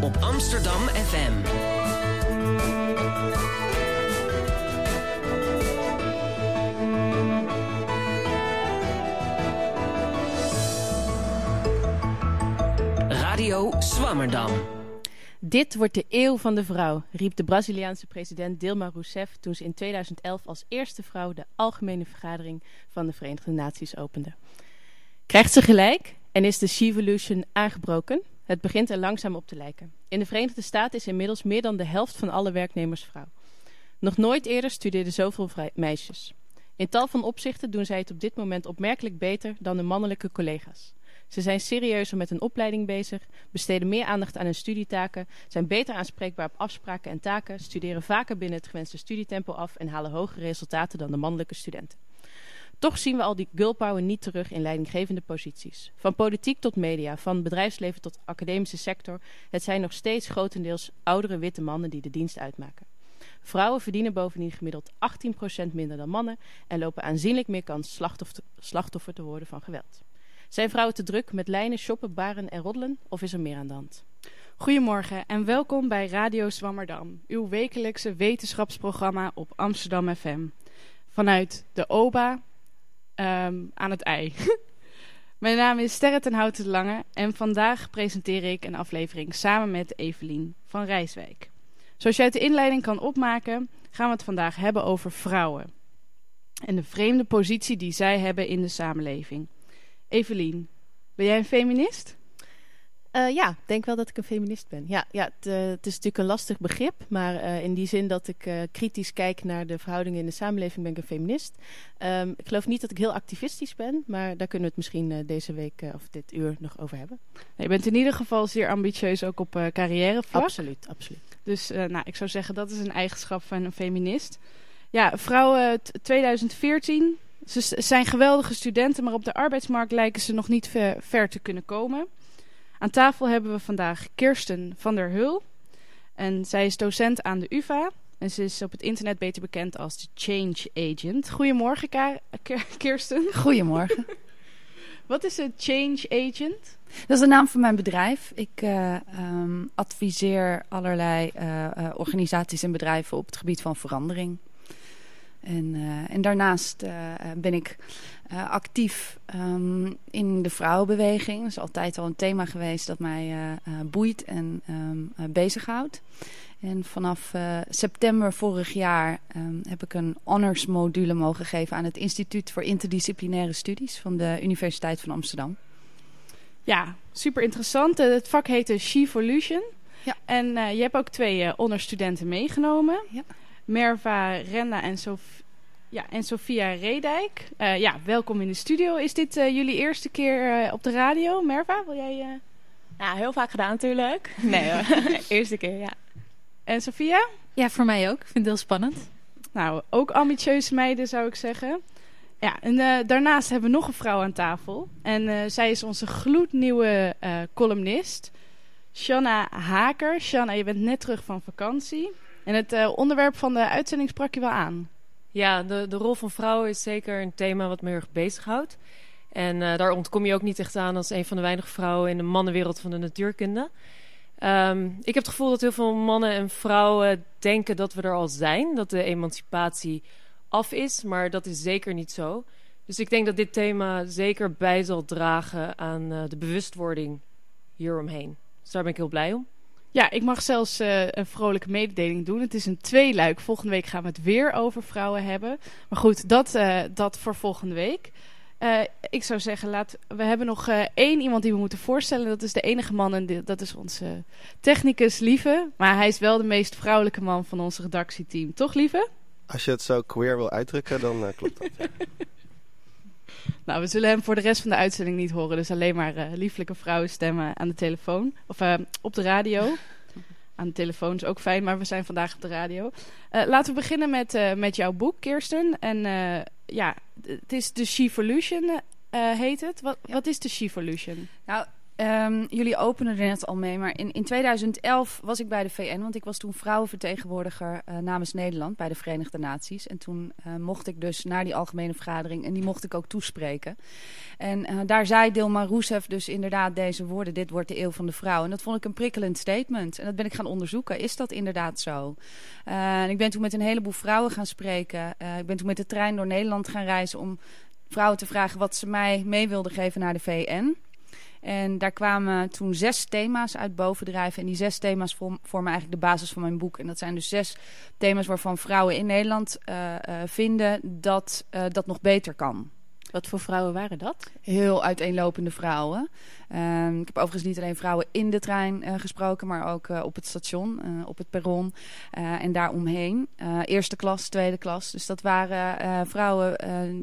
op Amsterdam FM. Radio Swammerdam. Dit wordt de eeuw van de vrouw, riep de Braziliaanse president Dilma Rousseff toen ze in 2011 als eerste vrouw de Algemene Vergadering van de Verenigde Naties opende. Krijgt ze gelijk en is de She-Evolution aangebroken? Het begint er langzaam op te lijken. In de Verenigde Staten is inmiddels meer dan de helft van alle werknemers vrouw. Nog nooit eerder studeerden zoveel meisjes. In tal van opzichten doen zij het op dit moment opmerkelijk beter dan hun mannelijke collega's. Ze zijn serieuzer met hun opleiding bezig, besteden meer aandacht aan hun studietaken, zijn beter aanspreekbaar op afspraken en taken, studeren vaker binnen het gewenste studietempo af en halen hogere resultaten dan de mannelijke studenten. Toch zien we al die girlpower niet terug in leidinggevende posities. Van politiek tot media, van bedrijfsleven tot academische sector, het zijn nog steeds grotendeels oudere witte mannen die de dienst uitmaken. Vrouwen verdienen bovendien gemiddeld 18% minder dan mannen en lopen aanzienlijk meer kans slachtoffer te worden van geweld. Zijn vrouwen te druk met lijnen, shoppen, baren en roddelen of is er meer aan de hand? Goedemorgen en welkom bij Radio Zwammerdam, uw wekelijkse wetenschapsprogramma op Amsterdam FM. Vanuit de OBA um, aan het ei. Mijn naam is Sterre ten Houten Lange en vandaag presenteer ik een aflevering samen met Evelien van Rijswijk. Zoals je uit de inleiding kan opmaken, gaan we het vandaag hebben over vrouwen. En de vreemde positie die zij hebben in de samenleving. Evelien, ben jij een feminist? Uh, ja, ik denk wel dat ik een feminist ben. Ja, ja het, uh, het is natuurlijk een lastig begrip, maar uh, in die zin dat ik kritisch kijk naar de verhoudingen in de samenleving ben ik een feminist. Um, ik geloof niet dat ik heel activistisch ben, maar daar kunnen we het misschien deze week of dit uur nog over hebben. je bent in ieder geval zeer ambitieus ook op carrièrevlak. Absoluut, absoluut. Dus nou, ik zou zeggen dat is een eigenschap van een feminist. Ja, vrouwen 2014 ze zijn geweldige studenten, maar op de arbeidsmarkt lijken ze nog niet ver, ver, te kunnen komen. Aan tafel hebben we vandaag Kirsten van der Hul. En zij is docent aan de UvA. En ze is op het internet beter bekend als de Change Agent. Goedemorgen, Kirsten. Goedemorgen. Wat is een Change Agent? Dat is de naam van mijn bedrijf. Ik uh, um, adviseer allerlei uh, uh, organisaties en bedrijven op het gebied van verandering. En, uh, en daarnaast uh, ben ik uh, actief um, in de vrouwenbeweging. Dat is altijd al een thema geweest dat mij boeit en um, bezighoudt. En vanaf september vorig jaar um, heb ik een honors module mogen geven aan het Instituut voor Interdisciplinaire Studies van de Universiteit van Amsterdam. Ja, super interessant. Het vak heet She-Volution. Ja. En je hebt ook twee honors-studenten meegenomen. Ja. Merva Renda en, Sof ja, en Sofia Redijk. Uh, ja, welkom in de studio. Is dit uh, jullie eerste keer uh, op de radio? Merva, wil jij... Ja, heel vaak gedaan natuurlijk. Nee hoor, eerste keer, ja. En Sofia? Ja, voor mij ook. Ik vind het heel spannend. Nou, ook ambitieuze meiden zou ik zeggen. Ja, en daarnaast hebben we nog een vrouw aan tafel. En zij is onze gloednieuwe columnist. Shanna Haker. Shanna, je bent net terug van vakantie. En het uh, onderwerp van de uitzending sprak je wel aan. Ja, de, de rol van vrouwen is zeker een thema wat me heel erg bezighoudt. En uh, daar ontkom je ook niet echt aan als een van de weinige vrouwen in de mannenwereld van de natuurkunde. Um, ik heb het gevoel dat heel veel mannen en vrouwen denken dat we er al zijn. Dat de emancipatie af is, maar dat is zeker niet zo. Dus ik denk dat dit thema zeker bij zal dragen aan uh, de bewustwording hieromheen. Dus daar ben ik heel blij om. Ja, ik mag zelfs uh, een vrolijke mededeling doen. Het is een tweeluik. Volgende week gaan we het weer over vrouwen hebben. Maar goed, dat, uh, dat voor volgende week. Uh, ik zou zeggen, laat, we hebben nog één iemand die we moeten voorstellen. Dat is de enige man en dat is onze technicus Lieve. Maar hij is wel de meest vrouwelijke man van ons redactieteam. Toch, Lieve? Als je het zo queer wil uitdrukken, dan klopt dat. Nou, we zullen hem voor de rest van de uitzending niet horen. Dus alleen maar uh, lieflijke vrouwenstemmen aan de telefoon. Of uh, op de radio. Aan de telefoon is ook fijn, maar we zijn vandaag op de radio. Uh, laten we beginnen met, met jouw boek, Kirsten. En ja, het is de She-Volution, heet het. Wat, ja. wat is de She-Volution? Nou, ehm, jullie openen er net al mee, maar in, in 2011 was ik bij de VN, want ik was toen vrouwenvertegenwoordiger uh, namens Nederland bij de Verenigde Naties. En toen uh, mocht ik dus naar die algemene vergadering en die mocht ik ook toespreken. En uh, daar zei Dilma Rousseff dus inderdaad deze woorden, dit wordt de eeuw van de vrouw. En dat vond ik een prikkelend statement. En dat ben ik gaan onderzoeken. Is dat inderdaad zo? en ik ben toen met een heleboel vrouwen gaan spreken. ik ben toen met de trein door Nederland gaan reizen om vrouwen te vragen wat ze mij mee wilden geven naar de VN. En daar kwamen toen zes thema's uit bovendrijven. En die zes thema's vormen eigenlijk de basis van mijn boek. En dat zijn dus zes thema's waarvan vrouwen in Nederland uh, uh, vinden dat uh, dat nog beter kan. Wat voor vrouwen waren dat? Heel uiteenlopende vrouwen. Um, ik heb overigens niet alleen vrouwen in de trein uh, gesproken, maar ook uh, op het station, uh, op het perron en daaromheen. eerste klas, tweede klas. Dus dat waren vrouwen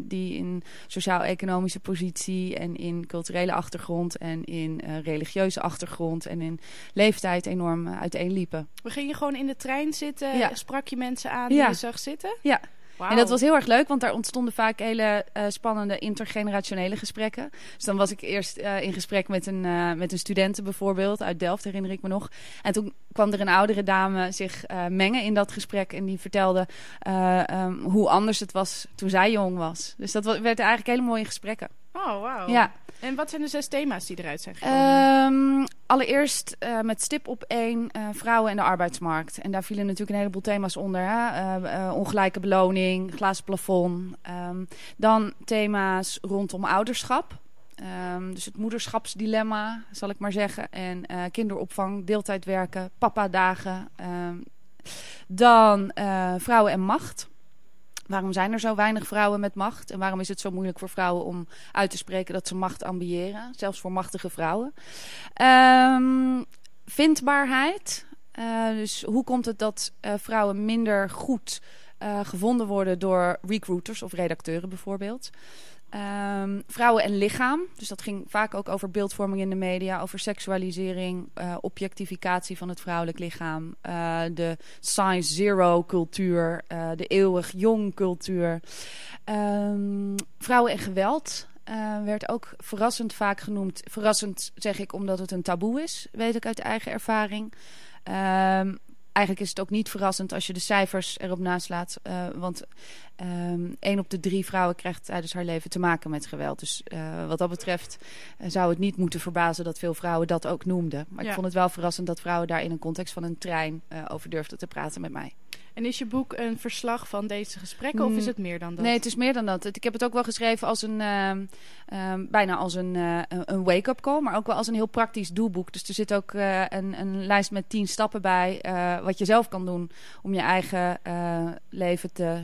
die in sociaal-economische positie en in culturele achtergrond en in religieuze achtergrond en in leeftijd enorm uiteenliepen. We gingen gewoon in de trein zitten, ja. sprak je mensen aan die ja. je zag zitten? Ja. En dat was heel erg leuk, want daar ontstonden vaak hele uh, spannende intergenerationele gesprekken. Dus dan was ik eerst uh, in gesprek met een, uh, met een studenten bijvoorbeeld, uit Delft herinner ik me nog. En toen kwam er een oudere dame zich mengen in dat gesprek en die vertelde um, hoe anders het was toen zij jong was. Dus dat werd eigenlijk hele mooie gesprekken. Oh, wauw. Ja. En wat zijn de zes thema's die eruit zijn gekomen? Um, allereerst uh, met stip op één uh, vrouwen en de arbeidsmarkt. En daar vielen natuurlijk een heleboel thema's onder. Hè? Uh, ongelijke beloning, glazen plafond. Um, dan thema's rondom ouderschap. Um, dus het moederschapsdilemma, zal ik maar zeggen. En kinderopvang, deeltijdwerken, papa-dagen. dan vrouwen en macht. Waarom zijn er zo weinig vrouwen met macht? En waarom is het zo moeilijk voor vrouwen om uit te spreken dat ze macht ambiëren? Zelfs voor machtige vrouwen. Um, vindbaarheid. Uh, dus hoe komt het dat uh, vrouwen minder goed uh, gevonden worden door recruiters of redacteuren bijvoorbeeld? Um, vrouwen en lichaam. Dus dat ging vaak ook over beeldvorming in de media, over seksualisering, uh, objectificatie van het vrouwelijk lichaam, uh, de size zero cultuur, uh, de eeuwig jong cultuur. Um, vrouwen en geweld. werd ook verrassend vaak genoemd. Verrassend zeg ik omdat het een taboe is, weet ik uit eigen ervaring. Um, eigenlijk is het ook niet verrassend als je de cijfers erop naslaat. Uh, want um, één op de drie vrouwen krijgt tijdens haar leven te maken met geweld. Dus uh, wat dat betreft uh, zou het niet moeten verbazen dat veel vrouwen dat ook noemden. Maar ja. ik vond het wel verrassend dat vrouwen daar in een context van een trein over durfden te praten met mij. En is je boek een verslag van deze gesprekken of is het meer dan dat? Nee, het is meer dan dat. Ik heb het ook wel geschreven als een, uh, uh, bijna als een, uh, een wake-up call, maar ook wel als een heel praktisch doelboek. Dus er zit ook een, een, lijst met tien stappen bij wat je zelf kan doen om je eigen leven te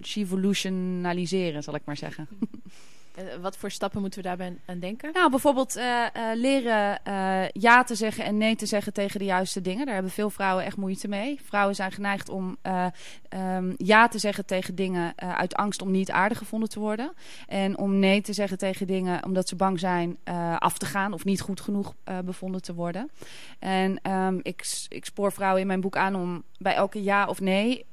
chivolutionaliseren, zal ik maar zeggen. Uh, wat voor stappen moeten we daarbij aan denken? Nou, bijvoorbeeld uh, uh, leren ja te zeggen en nee te zeggen tegen de juiste dingen. Daar hebben veel vrouwen echt moeite mee. Vrouwen zijn geneigd om um, ja te zeggen tegen dingen uit angst om niet aardig gevonden te worden. En om nee te zeggen tegen dingen omdat ze bang zijn af te gaan of niet goed genoeg bevonden te worden. En um, ik, ik spoor vrouwen in mijn boek aan om bij elke ja of nee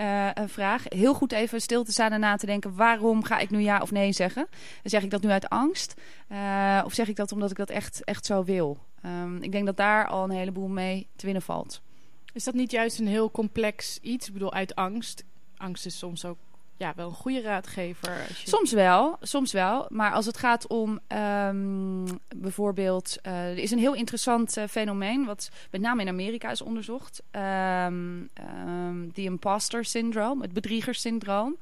vraag heel goed even stil te staan en na te denken: waarom ga ik nu ja of nee zeggen? Dan zeg ik dat nu uit angst? Uh, of zeg ik dat omdat ik dat echt, echt zo wil? Um, ik denk dat daar al een heleboel mee te winnen valt. Is dat niet juist een heel complex iets? Ik bedoel, uit angst. Angst is soms ook ja, wel een goede raadgever. Soms wel, soms wel. Maar als het gaat om um, bijvoorbeeld... Uh, er is een heel interessant uh, fenomeen... wat met name in Amerika is onderzocht. Um, um, the imposter syndroom, het bedriegerssyndroom.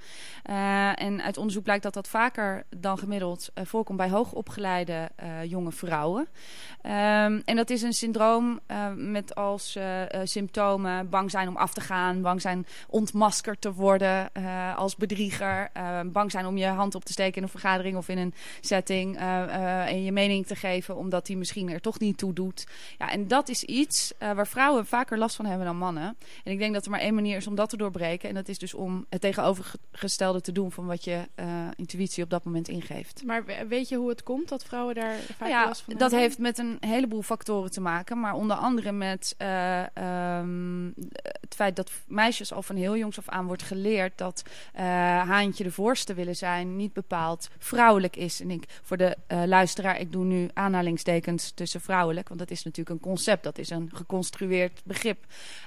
Uh, en uit onderzoek blijkt dat dat vaker dan gemiddeld voorkomt... bij hoogopgeleide jonge vrouwen. en dat is een syndroom met als symptomen... bang zijn om af te gaan, bang zijn ontmaskerd te worden... als bedrieger. Uh, bang zijn om je hand op te steken in een vergadering of in een setting. Uh, uh, en je mening te geven omdat die misschien er toch niet toe doet. Ja, en dat is iets waar vrouwen vaker last van hebben dan mannen. En ik denk dat er maar één manier is om dat te doorbreken. En dat is dus om het tegenovergestelde te doen van wat je intuïtie op dat moment ingeeft. Maar weet je hoe het komt dat vrouwen daar vaak ja, last van dat hebben? heeft met een heleboel factoren te maken. Maar onder andere met um, het feit dat meisjes al van heel jongs af aan wordt geleerd dat uh, haantje de voorste willen zijn niet bepaald vrouwelijk is. En ik, voor de uh, luisteraar, ik doe nu aanhalingstekens tussen vrouwelijk, want dat is natuurlijk een concept, dat is een geconstrueerd begrip.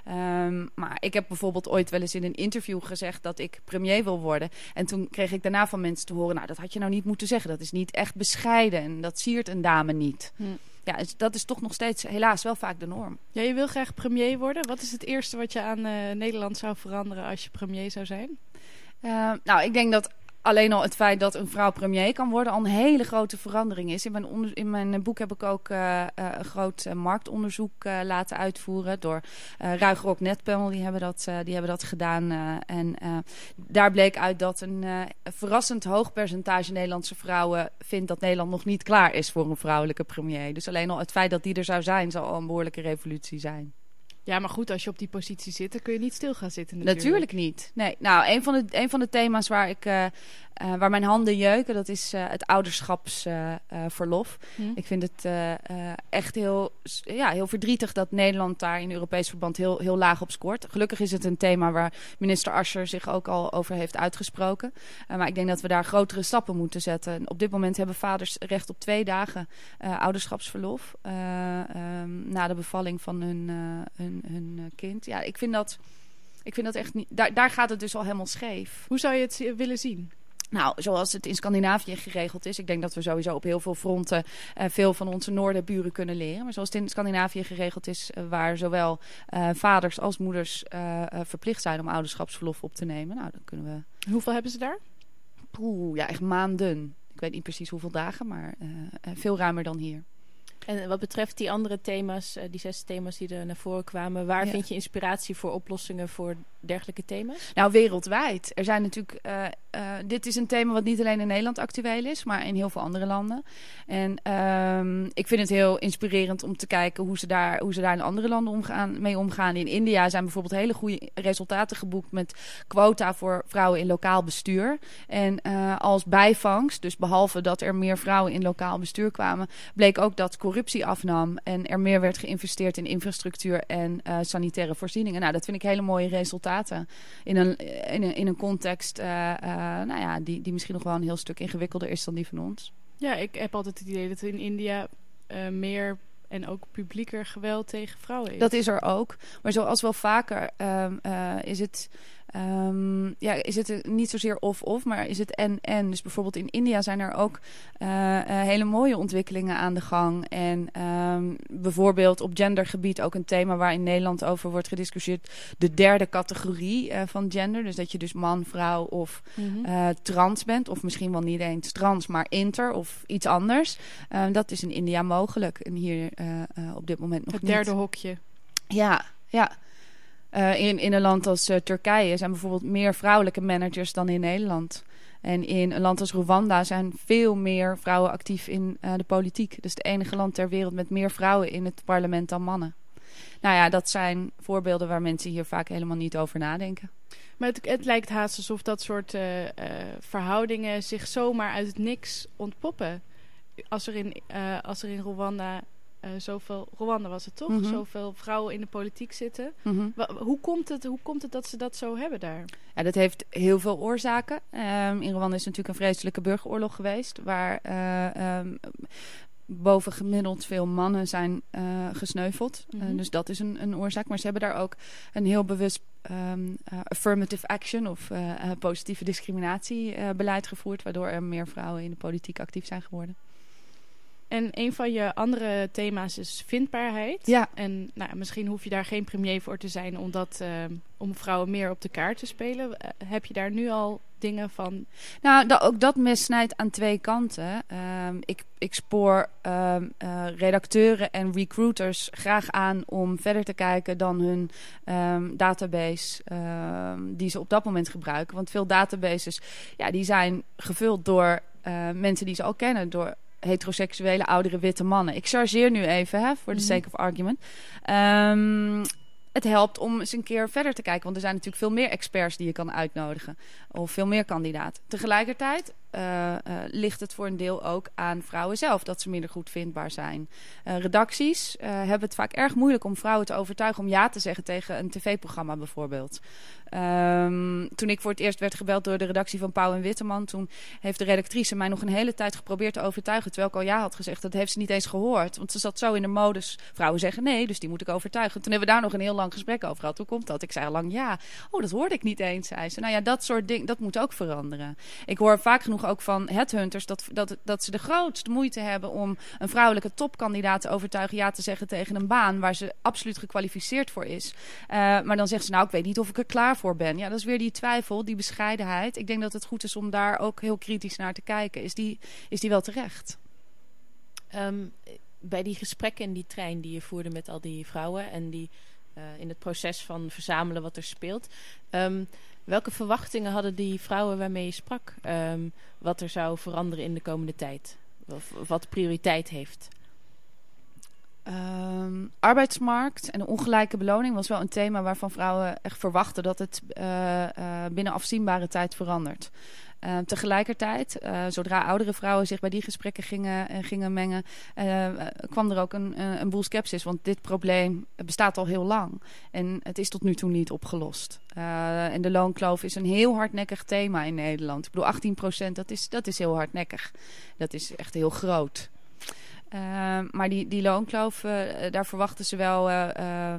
Um, maar ik heb bijvoorbeeld ooit wel eens in een interview gezegd dat ik premier wil worden. En toen kreeg ik daarna van mensen te horen, nou dat had je nou niet moeten zeggen, dat is niet echt bescheiden en dat siert een dame niet. Hm ja, dat is toch nog steeds helaas wel vaak de norm. Ja, je wil graag premier worden. Wat is het eerste wat je aan uh, Nederland zou veranderen als je premier zou zijn? Uh, nou, ik denk dat alleen al het feit dat een vrouw premier kan worden al een hele grote verandering is. In mijn, in mijn boek heb ik ook uh, uh, een groot marktonderzoek laten uitvoeren door Ruigrok Netpanel. Die hebben dat, die hebben dat gedaan. en daar bleek uit dat een verrassend hoog percentage Nederlandse vrouwen vindt dat Nederland nog niet klaar is voor een vrouwelijke premier. Dus alleen al het feit dat die er zou zijn, zal al een behoorlijke revolutie zijn. Ja, maar goed, als je op die positie zit, dan kun je niet stil gaan zitten. Natuurlijk, natuurlijk niet. Nee, nou, een van de, een van de thema's waar ik uh, uh, waar mijn handen jeuken, dat is uh, het ouderschapsverlof. Hm. Ik vind het echt heel, ja, heel verdrietig dat Nederland daar in Europees verband heel, heel laag op scoort. Gelukkig is het een thema waar minister Ascher zich ook al over heeft uitgesproken. maar ik denk dat we daar grotere stappen moeten zetten. Op dit moment hebben vaders recht op twee dagen ouderschapsverlof um, na de bevalling van hun, hun, hun kind. Ja, ik vind dat. Ik vind dat echt niet. Daar, daar gaat het dus al helemaal scheef. Hoe zou je het willen zien? Nou, zoals het in Scandinavië geregeld is. Ik denk dat we sowieso op heel veel fronten uh, veel van onze noordenburen kunnen leren. Maar zoals het in Scandinavië geregeld is, uh, waar zowel uh, vaders als moeders verplicht zijn om ouderschapsverlof op te nemen. Nou, dan kunnen we. Hoeveel hebben ze daar? Poeh, ja, echt maanden. Ik weet niet precies hoeveel dagen, maar veel ruimer dan hier. En wat betreft die andere thema's, die zes thema's die er naar voren kwamen, waar ja. vind je inspiratie voor oplossingen voor dergelijke thema's? Nou, wereldwijd. Er zijn natuurlijk. Uh, uh, dit is een thema wat niet alleen in Nederland actueel is, maar in heel veel andere landen. En um, ik vind het heel inspirerend om te kijken hoe ze daar, hoe ze daar in andere landen mee omgaan. In India zijn bijvoorbeeld hele goede resultaten geboekt met quota voor vrouwen in lokaal bestuur. En uh, als bijvangst, dus behalve dat er meer vrouwen in lokaal bestuur kwamen, bleek ook dat corruptie afnam en er meer werd geïnvesteerd in infrastructuur en sanitaire voorzieningen. Nou, dat vind ik hele mooie resultaten in een, in een, in een context uh, uh, nou ja, die, die misschien nog wel een heel stuk ingewikkelder is dan die van ons. Ja, ik heb altijd het idee dat in India uh, meer en ook publieker geweld tegen vrouwen is. Dat is er ook. Maar zoals wel vaker um, is het Um, ja, is het niet zozeer of-of, maar is het en-en. Dus bijvoorbeeld in India zijn er ook uh, uh, hele mooie ontwikkelingen aan de gang. En um, bijvoorbeeld op gendergebied ook een thema waar in Nederland over wordt gediscussieerd. De derde categorie uh, van gender. Dus dat je dus man, vrouw of mm -hmm. trans bent. Of misschien wel niet eens trans, maar inter of iets anders. Um, dat is in India mogelijk. En hier op dit moment nog Het niet. derde hokje. Ja, ja. Uh, in, in een land als uh, Turkije zijn bijvoorbeeld meer vrouwelijke managers dan in Nederland. En in een land als Rwanda zijn veel meer vrouwen actief in uh, de politiek. Dus het enige land ter wereld met meer vrouwen in het parlement dan mannen. Nou ja, dat zijn voorbeelden waar mensen hier vaak helemaal niet over nadenken. Maar het, het lijkt haast alsof dat soort verhoudingen zich zomaar uit het niks ontpoppen. Als er in, als er in Rwanda uh, zoveel, Rwanda was het toch, mm -hmm. zoveel vrouwen in de politiek zitten. Mm -hmm. hoe, komt het, hoe komt het dat ze dat zo hebben daar? Ja, dat heeft heel veel oorzaken. Um, in Rwanda is natuurlijk een vreselijke burgeroorlog geweest, waar uh, um, boven gemiddeld veel mannen zijn uh, gesneuveld. Mm -hmm. uh, dus dat is een, een, oorzaak. Maar ze hebben daar ook een heel bewust um, uh, affirmative action of positieve discriminatiebeleid gevoerd, waardoor er meer vrouwen in de politiek actief zijn geworden. En een van je andere thema's is vindbaarheid. Ja. En nou, misschien hoef je daar geen premier voor te zijn om, dat, uh, om vrouwen meer op de kaart te spelen. Uh, heb je daar nu al dingen van? Nou, da ook dat mes snijdt aan twee kanten. Um, ik, ik spoor um, uh, redacteuren en recruiters graag aan om verder te kijken dan hun um, database die ze op dat moment gebruiken. Want veel databases ja, die zijn gevuld door mensen die ze al kennen, door heteroseksuele oudere witte mannen. Ik chargeer nu even, hè, voor de mm -hmm. sake of argument. Um, het helpt om eens een keer verder te kijken. Want er zijn natuurlijk veel meer experts die je kan uitnodigen. Of veel meer kandidaten. Tegelijkertijd ligt het voor een deel ook aan vrouwen zelf dat ze minder goed vindbaar zijn. redacties hebben het vaak erg moeilijk om vrouwen te overtuigen om ja te zeggen tegen een tv-programma bijvoorbeeld. Um, toen ik voor het eerst werd gebeld door de redactie van Pauw en Witteman, toen heeft de redactrice mij nog een hele tijd geprobeerd te overtuigen. Terwijl ik al ja had gezegd. Dat heeft ze niet eens gehoord. Want ze zat zo in de modus. Vrouwen zeggen nee, dus die moet ik overtuigen. Toen hebben we daar nog een heel lang gesprek over gehad. Hoe komt dat? Ik zei al lang ja. Oh, dat hoorde ik niet eens, zei ze. Nou ja, dat soort dingen, dat moet ook veranderen. Ik hoor vaak genoeg ook van headhunters dat, dat, dat ze de grootste moeite hebben om een vrouwelijke topkandidaat te overtuigen ja te zeggen tegen een baan waar ze absoluut gekwalificeerd voor is. Uh, maar dan zegt ze nou, ik weet niet of ik er klaar voor ben. Ja, dat is weer die twijfel, die bescheidenheid. Ik denk dat het goed is om daar ook heel kritisch naar te kijken. Is die, is die wel terecht? Um, bij die gesprekken in die trein die je voerde met al die vrouwen en die uh, in het proces van verzamelen wat er speelt. Um, welke verwachtingen hadden die vrouwen waarmee je sprak? Um, wat er zou veranderen in de komende tijd? Of, wat prioriteit heeft? Um, arbeidsmarkt en de ongelijke beloning was wel een thema waarvan vrouwen echt verwachten dat het uh, uh, binnen afzienbare tijd verandert. Uh, tegelijkertijd, uh, zodra oudere vrouwen zich bij die gesprekken gingen, uh, gingen mengen, kwam er ook een, een boel sceptisch. Want dit probleem bestaat al heel lang. En het is tot nu toe niet opgelost. en de loonkloof is een heel hardnekkig thema in Nederland. Ik bedoel, 18 procent, dat is, dat is heel hardnekkig. Dat is echt heel groot. Uh, maar die, die loonkloof, uh, daar verwachten ze wel uh,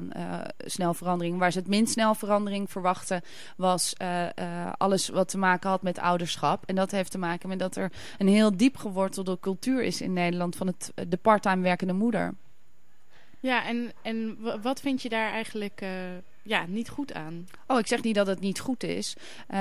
snel verandering. Waar ze het minst snel verandering verwachten, was alles wat te maken had met ouderschap. En dat heeft te maken met dat er een heel diep gewortelde cultuur is in Nederland van het, de parttime werkende moeder. Ja, en, en wat vind je daar eigenlijk ja, niet goed aan? Oh, ik zeg niet dat het niet goed is.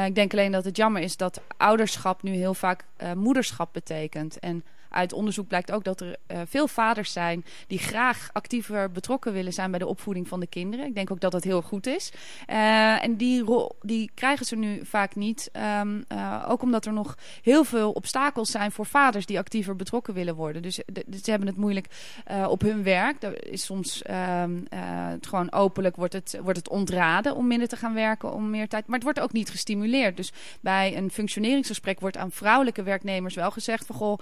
ik denk alleen dat het jammer is dat ouderschap nu heel vaak moederschap betekent. En uit onderzoek blijkt ook dat er uh, veel vaders zijn die graag actiever betrokken willen zijn bij de opvoeding van de kinderen. Ik denk ook dat dat heel goed is. Uh, en die rol die krijgen ze nu vaak niet. Um, uh, ook omdat er nog heel veel obstakels zijn voor vaders die actiever betrokken willen worden. Dus, ze hebben het moeilijk op hun werk. Er is soms het gewoon openlijk wordt het, wordt het ontraden om minder te gaan werken, om meer tijd. Maar het wordt ook niet gestimuleerd. Dus bij een functioneringsgesprek wordt aan vrouwelijke werknemers wel gezegd van goh.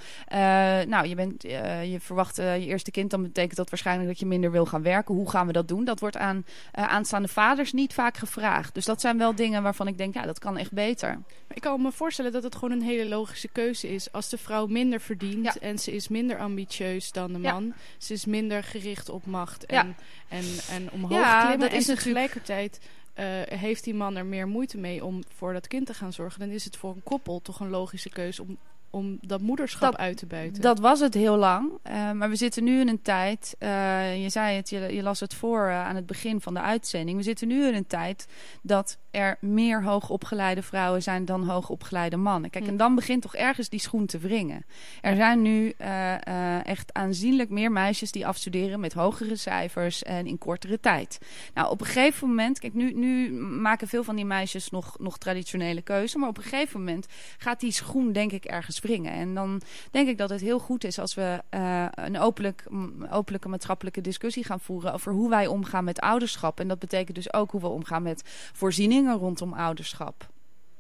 Uh, nou, je, bent, uh, je verwacht uh, je eerste kind, dan betekent dat waarschijnlijk dat je minder wil gaan werken. Hoe gaan we dat doen? Dat wordt aan aanstaande vaders niet vaak gevraagd. Dus dat zijn wel dingen waarvan ik denk, ja, dat kan echt beter. Ik kan me voorstellen dat het gewoon een hele logische keuze is. Als de vrouw minder verdient ja. en ze is minder ambitieus dan de man. Ja. Ze is minder gericht op macht en, ja. en, en omhoog ja, klimmen. Dat is en tegelijkertijd... Uh, heeft die man er meer moeite mee om voor dat kind te gaan zorgen, dan is het voor een koppel toch een logische keuze om om dat moederschap dat, uit te buiten. Dat was het heel lang. Uh, maar we zitten nu in een tijd, uh, je zei het, je, je las het voor uh, aan het begin van de uitzending. We zitten nu in een tijd dat er meer hoogopgeleide vrouwen zijn dan hoogopgeleide mannen. Kijk, hm. en dan begint toch ergens die schoen te wringen. Er zijn nu echt aanzienlijk meer meisjes die afstuderen met hogere cijfers en in kortere tijd. Nou, op een gegeven moment, kijk, nu, nu maken veel van die meisjes nog, nog traditionele keuze. Maar op een gegeven moment gaat die schoen, denk ik, ergens En dan denk ik dat het heel goed is als we uh, een openlijk, openlijke maatschappelijke discussie gaan voeren over hoe wij omgaan met ouderschap. En dat betekent dus ook hoe we omgaan met voorzieningen rondom ouderschap.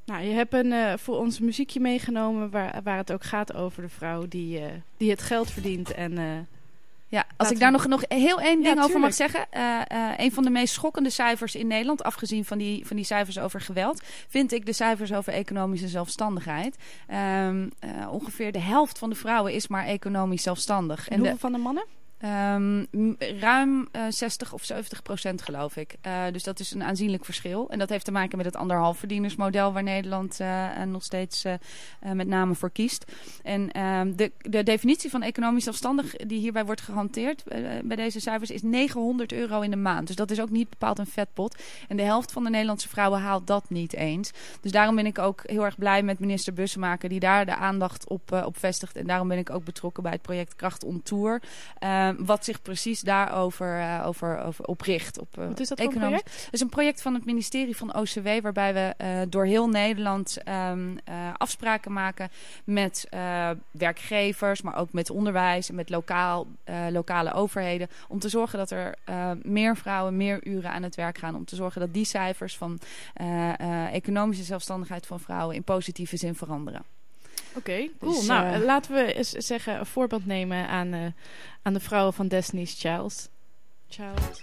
Nou, je hebt een, uh, voor ons muziekje meegenomen waar, waar het ook gaat over de vrouw die, uh, die het geld verdient en ja, als ik daar nog, nog heel één ding over mag zeggen. Uh, uh, een van de meest schokkende cijfers in Nederland, afgezien van die, van die cijfers over geweld, vind ik de cijfers over economische zelfstandigheid. Um, uh, ongeveer de helft van de vrouwen is maar economisch zelfstandig. En, en hoeveel de, van de mannen? Um, ruim uh, 60 of 70 procent geloof ik. Uh, dus dat is een aanzienlijk verschil. En dat heeft te maken met het anderhalf verdienersmodel waar Nederland uh, nog steeds met name voor kiest. En um, de, de definitie van economisch zelfstandig die hierbij wordt gehanteerd bij deze cijfers is 900 euro in de maand. Dus dat is ook niet bepaald een vetpot. En de helft van de Nederlandse vrouwen haalt dat niet eens. Dus daarom ben ik ook heel erg blij met minister Bussemaker die daar de aandacht op, op vestigt. En daarom ben ik ook betrokken bij het project Kracht on Tour. Uh, wat zich precies daarover uh, over, over opricht. Op, uh, wat is dat voor project? Het is een project van het ministerie van OCW... waarbij we uh, door heel Nederland um, afspraken maken met werkgevers... maar ook met onderwijs en met lokaal, lokale overheden... om te zorgen dat er meer vrouwen meer uren aan het werk gaan. Om te zorgen dat die cijfers van economische zelfstandigheid van vrouwen... in positieve zin veranderen. Oké, cool. Dus, nou, eh, laten we eens zeggen, een voorbeeld nemen aan, eh, aan de vrouwen van Destiny's Child. Child.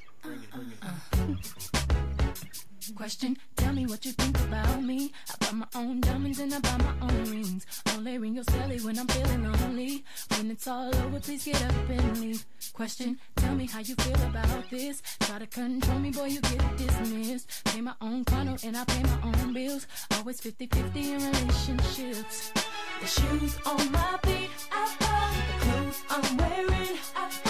Question, tell me what you think about me. I buy my own diamonds and I buy my own rings. Only ring your celly when I'm feeling lonely. When it's all over, please get up and leave. Question, tell me how you feel about this. Try to control me, boy, you get dismissed. Pay my own condo and I pay my own bills. Always 50-50 in relationships. The shoes on my feet, I buy. The clothes I'm wearing, I buy.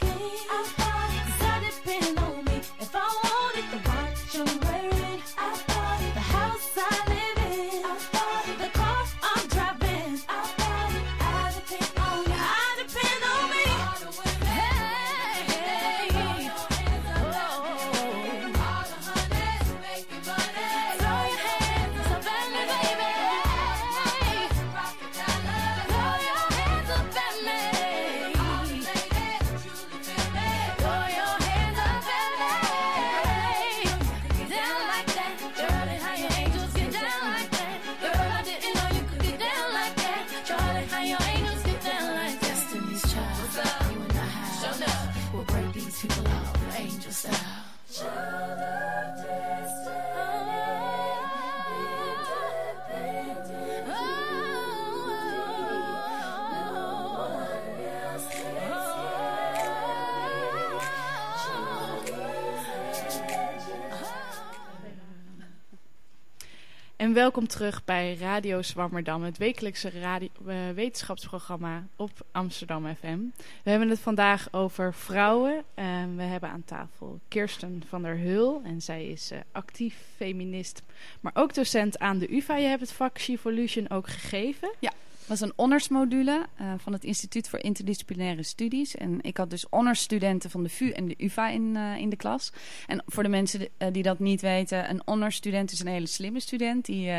En welkom terug bij Radio Zwammerdam, het wekelijkse eh, wetenschapsprogramma op Amsterdam FM. We hebben het vandaag over vrouwen. En we hebben aan tafel Kirsten van der Hul. En zij is eh, actief feminist, maar ook docent aan de UvA. Je hebt het vak Shivolution ook gegeven. Dat was een honorsmodule uh, van het Instituut voor Interdisciplinaire Studies. En ik had dus honorsstudenten van de VU en de UvA in, uh, in de klas. En voor de mensen uh, die dat niet weten, een honorsstudent is een hele slimme student. Die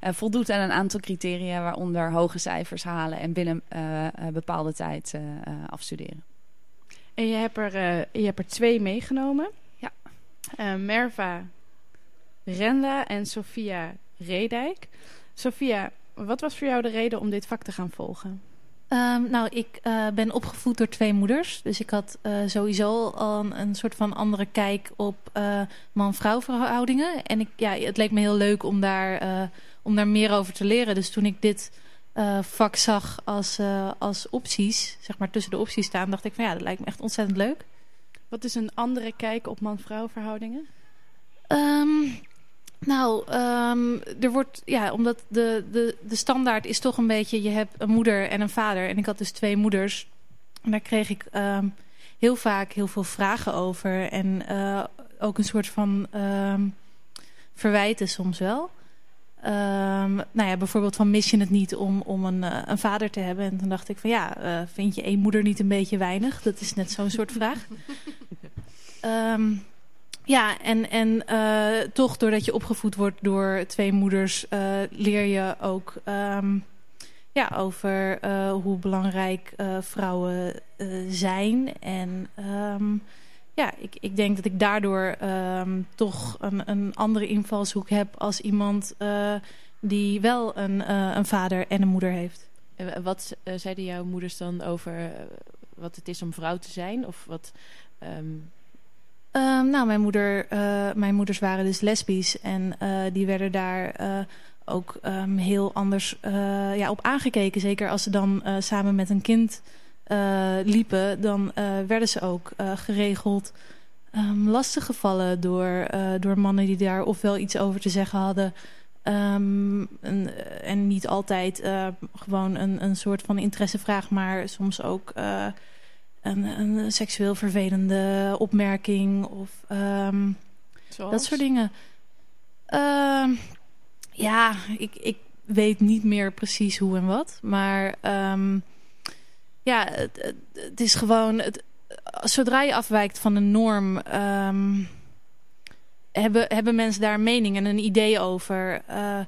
voldoet aan een aantal criteria, waaronder hoge cijfers halen en binnen een bepaalde tijd afstuderen. En je hebt er, je hebt er twee meegenomen. Ja. Merva Renda en Sophia Redijk. Sophia, wat was voor jou de reden om dit vak te gaan volgen? Um, nou, ik uh, ben opgevoed door twee moeders. Dus ik had uh, sowieso al een, een, soort van andere kijk op uh, man-vrouw verhoudingen. En ik, ja, het leek me heel leuk om daar, om daar meer over te leren. Dus toen ik dit vak zag als, als opties, zeg maar tussen de opties staan, dacht ik van ja, dat lijkt me echt ontzettend leuk. Wat is een andere kijk op man-vrouw verhoudingen? Um, nou, um, er wordt, ja, omdat de, de, de standaard is toch een beetje, je hebt een moeder en een vader. En ik had dus twee moeders. En daar kreeg ik um, heel vaak heel veel vragen over. En uh, ook een soort van um, verwijten soms wel. nou ja, bijvoorbeeld van mis je het niet om, om een, uh, een vader te hebben? En toen dacht ik van ja, uh, vind je één moeder niet een beetje weinig? Dat is net zo'n soort vraag. Ja, en, en uh, toch doordat je opgevoed wordt door twee moeders... Uh, leer je ook um, ja, over uh, hoe belangrijk vrouwen zijn. En um, ja, ik, ik denk dat ik daardoor um, toch een, een andere invalshoek heb... als iemand die wel een, een vader en een moeder heeft. Wat zeiden jouw moeders dan over wat het is om vrouw te zijn? Of wat... ehm, Ehm, nou, mijn, moeder, eh, mijn moeders waren dus lesbisch. En eh, die werden daar eh, ook ehm, heel anders ja, op aangekeken. Zeker als ze dan samen met een kind liepen. Dan werden ze ook geregeld um, lastiggevallen door, door mannen die daar ofwel iets over te zeggen hadden... Ehm, en, en niet altijd gewoon een, een soort van interessevraag, maar soms ook een, een seksueel vervelende opmerking of ehm, dat soort dingen. Ehm, ja, ik, ik weet niet meer precies hoe en wat, maar ehm, ja, het, het, is gewoon, het, zodra je afwijkt van de norm, hebben, hebben mensen daar een mening en een idee over. Eh,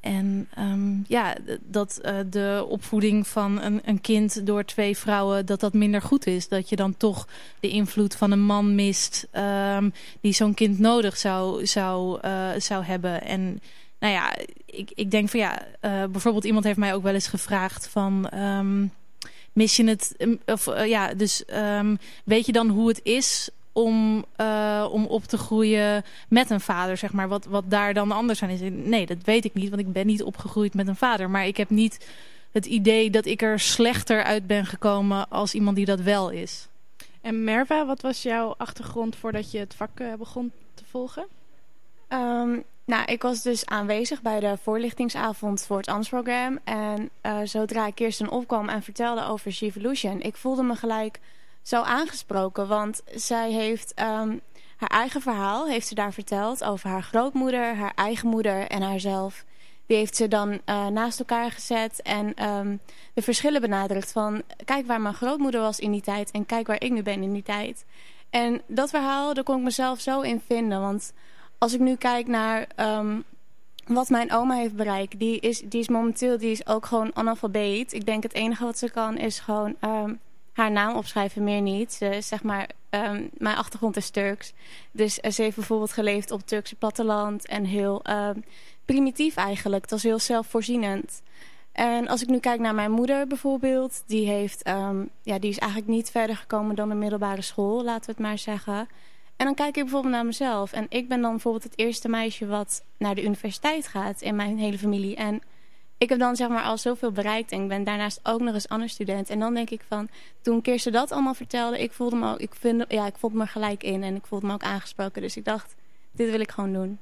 en ehm, ja, dat eh, de opvoeding van een, een kind door twee vrouwen, dat dat minder goed is. Dat je dan toch de invloed van een man mist ehm, die zo'n kind nodig zou, zou, eh, zou hebben. En nou ja, ik, ik denk van ja, eh, bijvoorbeeld iemand heeft mij ook wel eens gevraagd van... ehm, mis je het, of ja, dus weet je dan hoe het is om, eh, om op te groeien met een vader, zeg maar. Wat, wat daar dan anders aan is. Nee, dat weet ik niet, want ik ben niet opgegroeid met een vader. Maar ik heb niet het idee dat ik er slechter uit ben gekomen als iemand die dat wel is. En Merva, wat was jouw achtergrond voordat je het vak eh, begon te volgen? Ehm, nou, ik was dus aanwezig bij de voorlichtingsavond voor het AMS-programma. En eh, zodra Kirsten opkwam en vertelde over Shevolution, ik voelde me gelijk zo aangesproken. Want zij heeft ehm, haar eigen verhaal, heeft ze daar verteld over haar grootmoeder, haar eigen moeder en haarzelf. Die heeft ze dan eh, naast elkaar gezet en ehm, de verschillen benadrukt van... kijk waar mijn grootmoeder was in die tijd en kijk waar ik nu ben in die tijd. En dat verhaal, daar kon ik mezelf zo in vinden, want als ik nu kijk naar ehm, wat mijn oma heeft bereikt, die is, die is momenteel die is ook gewoon analfabeet. Ik denk het enige wat ze kan is gewoon haar naam opschrijven, meer niet. Ze zeg maar, ehm, mijn achtergrond is Turks. Dus eh, ze heeft bijvoorbeeld geleefd op het Turkse platteland en heel ehm, primitief eigenlijk. Het was heel zelfvoorzienend. En als ik nu kijk naar mijn moeder bijvoorbeeld, die, heeft, ehm, ja, die is eigenlijk niet verder gekomen dan de middelbare school, laten we het maar zeggen. En dan kijk ik bijvoorbeeld naar mezelf. En ik ben dan bijvoorbeeld het eerste meisje wat naar de universiteit gaat in mijn hele familie. En ik heb dan zeg maar al zoveel bereikt. En ik ben daarnaast ook nog eens ander student. En dan denk ik van, toen Kirsten dat allemaal vertelde, ik voelde me ook, ik vind, ja, ik vond me gelijk in. En ik voelde me ook aangesproken. Dus ik dacht, dit wil ik gewoon doen.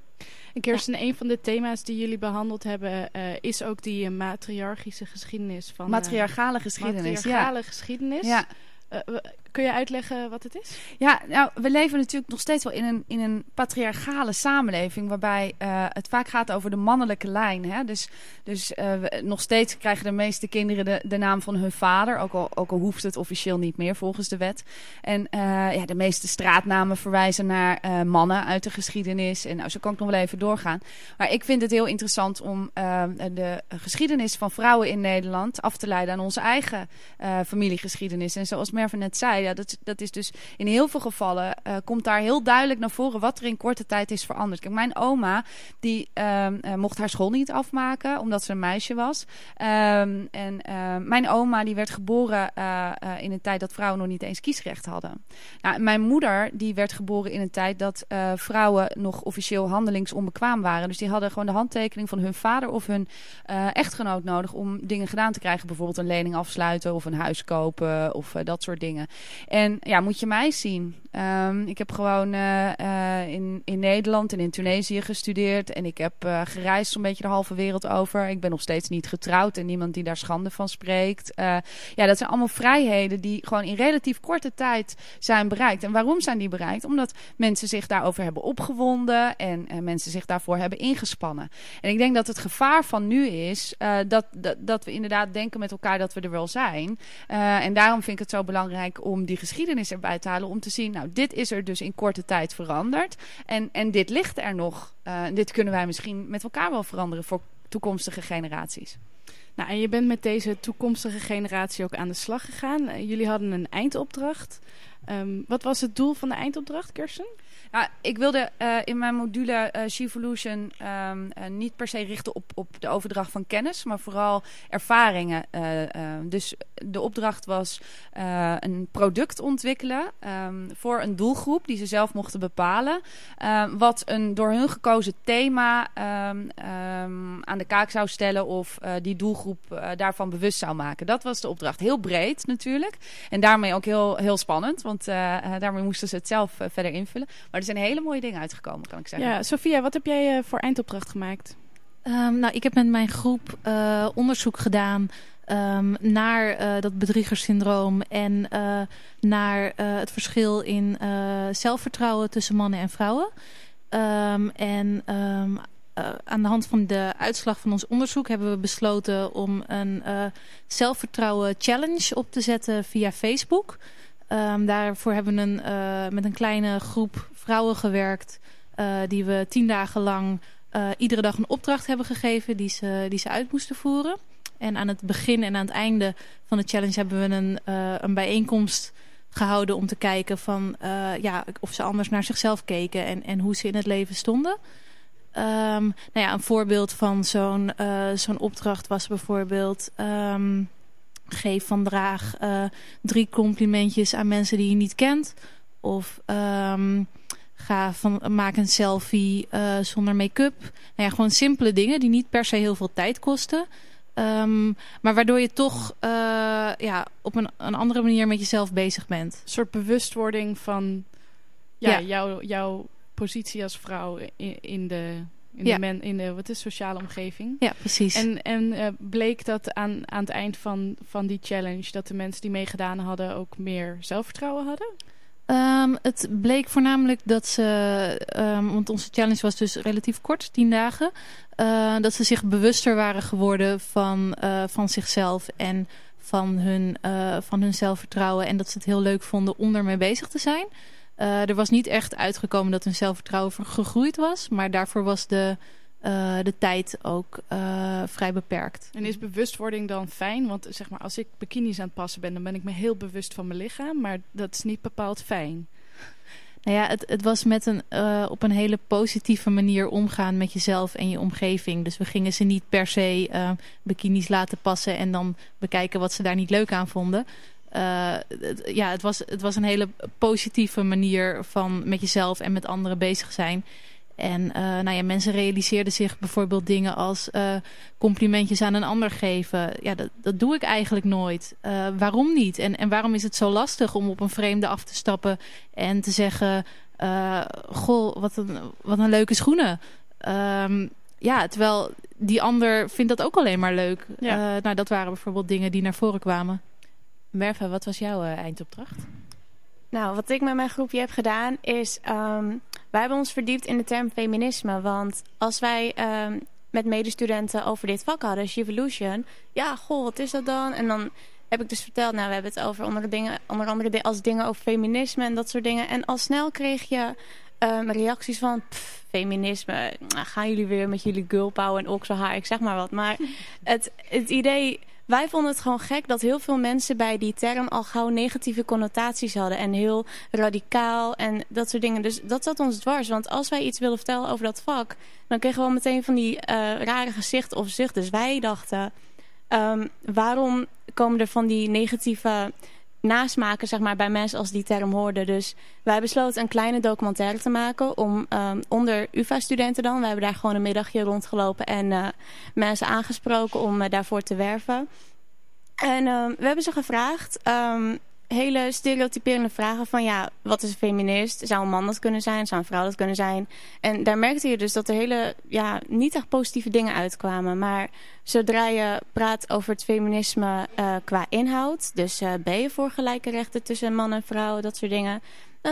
En Kirsten, een van de thema's die jullie behandeld hebben... eh, is ook die eh, matriarchische geschiedenis van... eh, Matriarchale geschiedenis, ja. matriarchale geschiedenis. Ja. Eh, w- kun je uitleggen wat het is? Ja, nou, we leven natuurlijk nog steeds wel in een, in een patriarchale samenleving, waarbij eh, het vaak gaat over de mannelijke lijn. Hè? Dus, dus eh, we- nog steeds krijgen de meeste kinderen de, de naam van hun vader, ook al, ook al hoeft het officieel niet meer volgens de wet. En eh, ja, de meeste straatnamen verwijzen naar mannen uit de geschiedenis. En nou, zo kan ik nog wel even doorgaan. Maar ik vind het heel interessant om de geschiedenis van vrouwen in Nederland af te leiden aan onze eigen familiegeschiedenis. En zoals Merve net zei, dat, dat is dus in heel veel gevallen eh, komt daar heel duidelijk naar voren wat er in korte tijd is veranderd. Kijk, mijn oma die ehm, eh, mocht haar school niet afmaken omdat ze een meisje was. Ehm, en ehm, mijn oma die werd geboren eh, in een tijd dat vrouwen nog niet eens kiesrecht hadden. Nou, mijn moeder die werd geboren in een tijd dat vrouwen nog officieel handelingsonbekwaam waren. Dus die hadden gewoon de handtekening van hun vader of hun echtgenoot nodig om dingen gedaan te krijgen. Bijvoorbeeld een lening afsluiten of een huis kopen of dat soort dingen. En ja, moet je mij zien. Ehm, ik heb gewoon eh, eh, in, in Nederland en in Tunesië gestudeerd. En ik heb eh, gereisd zo'n beetje de halve wereld over. Ik ben nog steeds niet getrouwd en niemand die daar schande van spreekt. Ja, dat zijn allemaal vrijheden die gewoon in relatief korte tijd zijn bereikt. En waarom zijn die bereikt? Omdat mensen zich daarover hebben opgewonden en mensen zich daarvoor hebben ingespannen. En ik denk dat het gevaar van nu is dat, dat, dat we inderdaad denken met elkaar dat we er wel zijn. En daarom vind ik het zo belangrijk om die geschiedenis erbij te halen. Om te zien, nou, dit is er dus in korte tijd veranderd. En, en dit ligt er nog. Eh, dit kunnen wij misschien met elkaar wel veranderen voor toekomstige generaties. Nou, en je bent met deze toekomstige generatie ook aan de slag gegaan. Eh, jullie hadden een eindopdracht. Ehm, wat was het doel van de eindopdracht, Kirsten? Ja, ik wilde uh, in mijn module uh, Shevolution um, uh, niet per se richten op, op de overdracht van kennis, maar vooral ervaringen. dus de opdracht was een product ontwikkelen voor een doelgroep die ze zelf mochten bepalen. wat een door hun gekozen thema ehm, aan de kaak zou stellen of die doelgroep daarvan bewust zou maken. Dat was de opdracht. Heel breed natuurlijk. En daarmee ook heel, heel spannend, want daarmee moesten ze het zelf verder invullen. Maar er zijn hele mooie dingen uitgekomen, kan ik zeggen. Ja, Sophia, wat heb jij uh, voor eindopdracht gemaakt? Um, nou, ik heb met mijn groep uh, onderzoek gedaan um, naar uh, dat bedriegerssyndroom en naar het verschil in zelfvertrouwen tussen mannen en vrouwen. Um, en aan de hand van de uitslag van ons onderzoek hebben we besloten om een zelfvertrouwen challenge op te zetten via Facebook. Um, daarvoor hebben we een, uh, met een kleine groep vrouwen gewerkt. Uh, die we tien dagen lang uh, iedere dag een opdracht hebben gegeven die ze, die ze uit moesten voeren. En aan het begin en aan het einde van de challenge hebben we een, een bijeenkomst gehouden om te kijken van, ja, of ze anders naar zichzelf keken en, en hoe ze in het leven stonden. Um, nou ja, een voorbeeld van zo'n zo'n opdracht was bijvoorbeeld... Um, geef vandaag uh, drie complimentjes aan mensen die je niet kent. Of um, ga van, maak een selfie uh, zonder make-up. Nou ja, gewoon simpele dingen die niet per se heel veel tijd kosten. Um, maar waardoor je toch uh, ja, op een, een andere manier met jezelf bezig bent. Een soort bewustwording van ja, ja. Jouw, jouw positie als vrouw in, in de in, ja. de, men, in de wat is, sociale omgeving. Ja, precies. En, en uh, bleek dat aan, aan het eind van, van die challenge... dat de mensen die meegedaan hadden ook meer zelfvertrouwen hadden? Um, het bleek voornamelijk dat ze... Um, want onze challenge was dus relatief kort, tien dagen... Uh, dat ze zich bewuster waren geworden van, uh, van zichzelf... en van hun, van hun zelfvertrouwen. En dat ze het heel leuk vonden om ermee bezig te zijn... Uh, er was niet echt uitgekomen dat hun zelfvertrouwen gegroeid was. Maar daarvoor was de, uh, de tijd ook uh, vrij beperkt. En is bewustwording dan fijn? Want zeg maar, als ik bikinis aan het passen ben, dan ben ik me heel bewust van mijn lichaam. Maar dat is niet bepaald fijn. Nou ja, het, het was met een, op een hele positieve manier omgaan met jezelf en je omgeving. Dus we gingen ze niet per se bikinis laten passen en dan bekijken wat ze daar niet leuk aan vonden. Uh, het, ja, het was, het was een hele positieve manier van met jezelf en met anderen bezig zijn. En uh, nou ja, mensen realiseerden zich bijvoorbeeld dingen als uh, complimentjes aan een ander geven. Ja, dat, dat doe ik eigenlijk nooit. waarom niet? En, en waarom is het zo lastig om op een vreemde af te stappen en te zeggen... goh, wat een, wat een leuke schoenen. Um, ja, terwijl die ander vindt dat ook alleen maar leuk. Ja. nou, dat waren bijvoorbeeld dingen die naar voren kwamen. Merva, wat was jouw uh, eindopdracht? Nou, wat ik met mijn groepje heb gedaan is... Um, wij hebben ons verdiept in de term feminisme. Want als wij um, met medestudenten over dit vak hadden, Evolution... Ja, goh, wat is dat dan? En dan heb ik dus verteld... Nou, we hebben het over onder, dingen, onder andere als dingen over feminisme en dat soort dingen. En al snel kreeg je um, reacties van... Feminisme, nou, gaan jullie weer met jullie girlpower en okselhaar, ik zeg maar wat. Maar het, het idee wij vonden het gewoon gek dat heel veel mensen bij die term al gauw negatieve connotaties hadden. En heel radicaal en dat soort dingen. Dus dat zat ons dwars. Want als wij iets wilden vertellen over dat vak, dan kregen we al meteen van die uh, rare gezichten of zuchten. Dus wij dachten, um, waarom komen er van die negatieve nasmaken zeg maar, bij mensen als die term hoorden. Dus wij besloten een kleine documentaire te maken om um, onder UvA-studenten dan. We hebben daar gewoon een middagje rondgelopen en uh, mensen aangesproken om uh, daarvoor te werven. En um, we hebben ze gevraagd, um, hele stereotyperende vragen van ja, wat is een feminist? Zou een man dat kunnen zijn? Zou een vrouw dat kunnen zijn? En daar merkte je dus dat er hele, ja, niet echt positieve dingen uitkwamen. Maar zodra je praat over het feminisme uh, qua inhoud, dus uh, ben je voor gelijke rechten tussen man en vrouw, dat soort dingen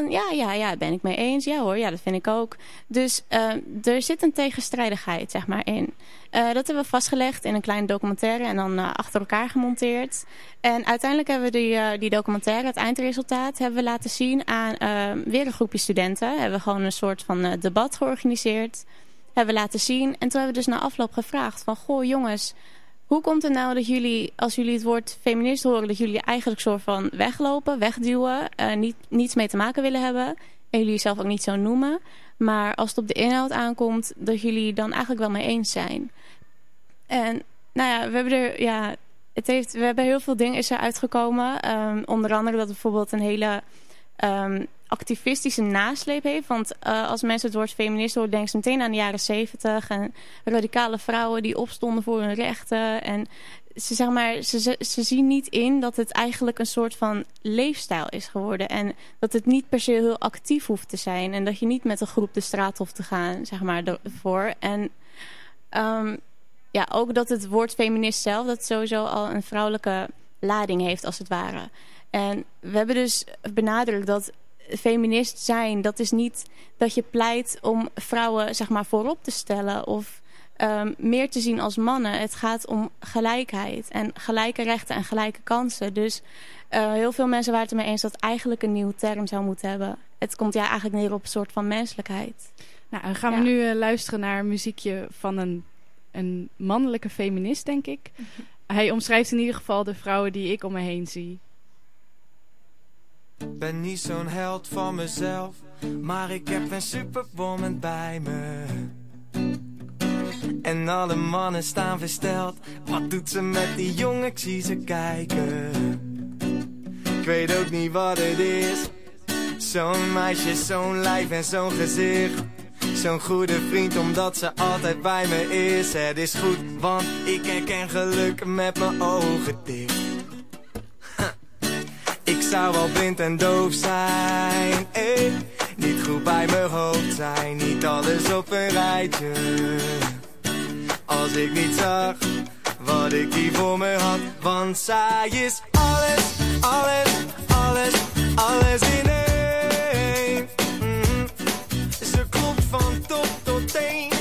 ja, ja, ja, ben ik mee eens. Ja hoor, ja, dat vind ik ook. Dus uh, er zit een tegenstrijdigheid, zeg maar, in. Uh, dat hebben we vastgelegd in een kleine documentaire en dan uh, achter elkaar gemonteerd. En uiteindelijk hebben we die, die documentaire, het eindresultaat, hebben we laten zien aan weer een groepje studenten. Hebben we gewoon een soort van debat georganiseerd. Hebben we laten zien. En toen hebben we dus na afloop gevraagd van, goh jongens hoe komt het nou dat jullie, als jullie het woord feminist horen, dat jullie eigenlijk soort van weglopen, wegduwen, uh, niet, niets mee te maken willen hebben en jullie jezelf ook niet zo noemen, maar als het op de inhoud aankomt, dat jullie dan eigenlijk wel mee eens zijn. En nou ja, we hebben er, ja, het heeft, we hebben heel veel dingen is er uitgekomen. Um, onder andere dat bijvoorbeeld een hele um, activistische nasleep heeft. Want uh, als mensen het woord feminist horen, denken ze meteen aan de jaren zeventig. En radicale vrouwen die opstonden voor hun rechten. En ze, zeg maar, ze, ze zien niet in dat het eigenlijk een soort van leefstijl is geworden. En dat het niet per se heel actief hoeft te zijn. En dat je niet met een groep de straat hoeft te gaan, zeg maar, ervoor. En um, ja, ook dat het woord feminist zelf, dat sowieso al een vrouwelijke lading heeft, als het ware. En we hebben dus benadrukt dat feminist zijn, dat is niet dat je pleit om vrouwen zeg maar voorop te stellen of um, meer te zien als mannen. Het gaat om gelijkheid en gelijke rechten en gelijke kansen. Dus uh, heel veel mensen waren het ermee eens dat eigenlijk een nieuwe term zou moeten hebben. Het komt ja eigenlijk neer op een soort van menselijkheid. Nou, dan gaan we nu uh, luisteren naar een muziekje van een, een mannelijke feminist, denk ik. Hij omschrijft in ieder geval de vrouwen die ik om me heen zie. Ben niet zo'n held van mezelf, maar ik heb een superwoman bij me. En alle mannen staan versteld. Wat doet ze met die jongen? Ik zie ze kijken. Ik weet ook niet wat het is. Zo'n meisje, zo'n lijf en zo'n gezicht. Zo'n goede vriend omdat ze altijd bij me is. Het is goed, want ik herken geluk met mijn ogen dicht. Zou wel blind en doof zijn, eh. Niet goed bij mijn hoofd zijn, niet alles op een rijtje. Als ik niet zag wat ik hier voor me had. Want zij is alles, alles, alles, alles in één. -hmm. Ze klopt van top tot teen.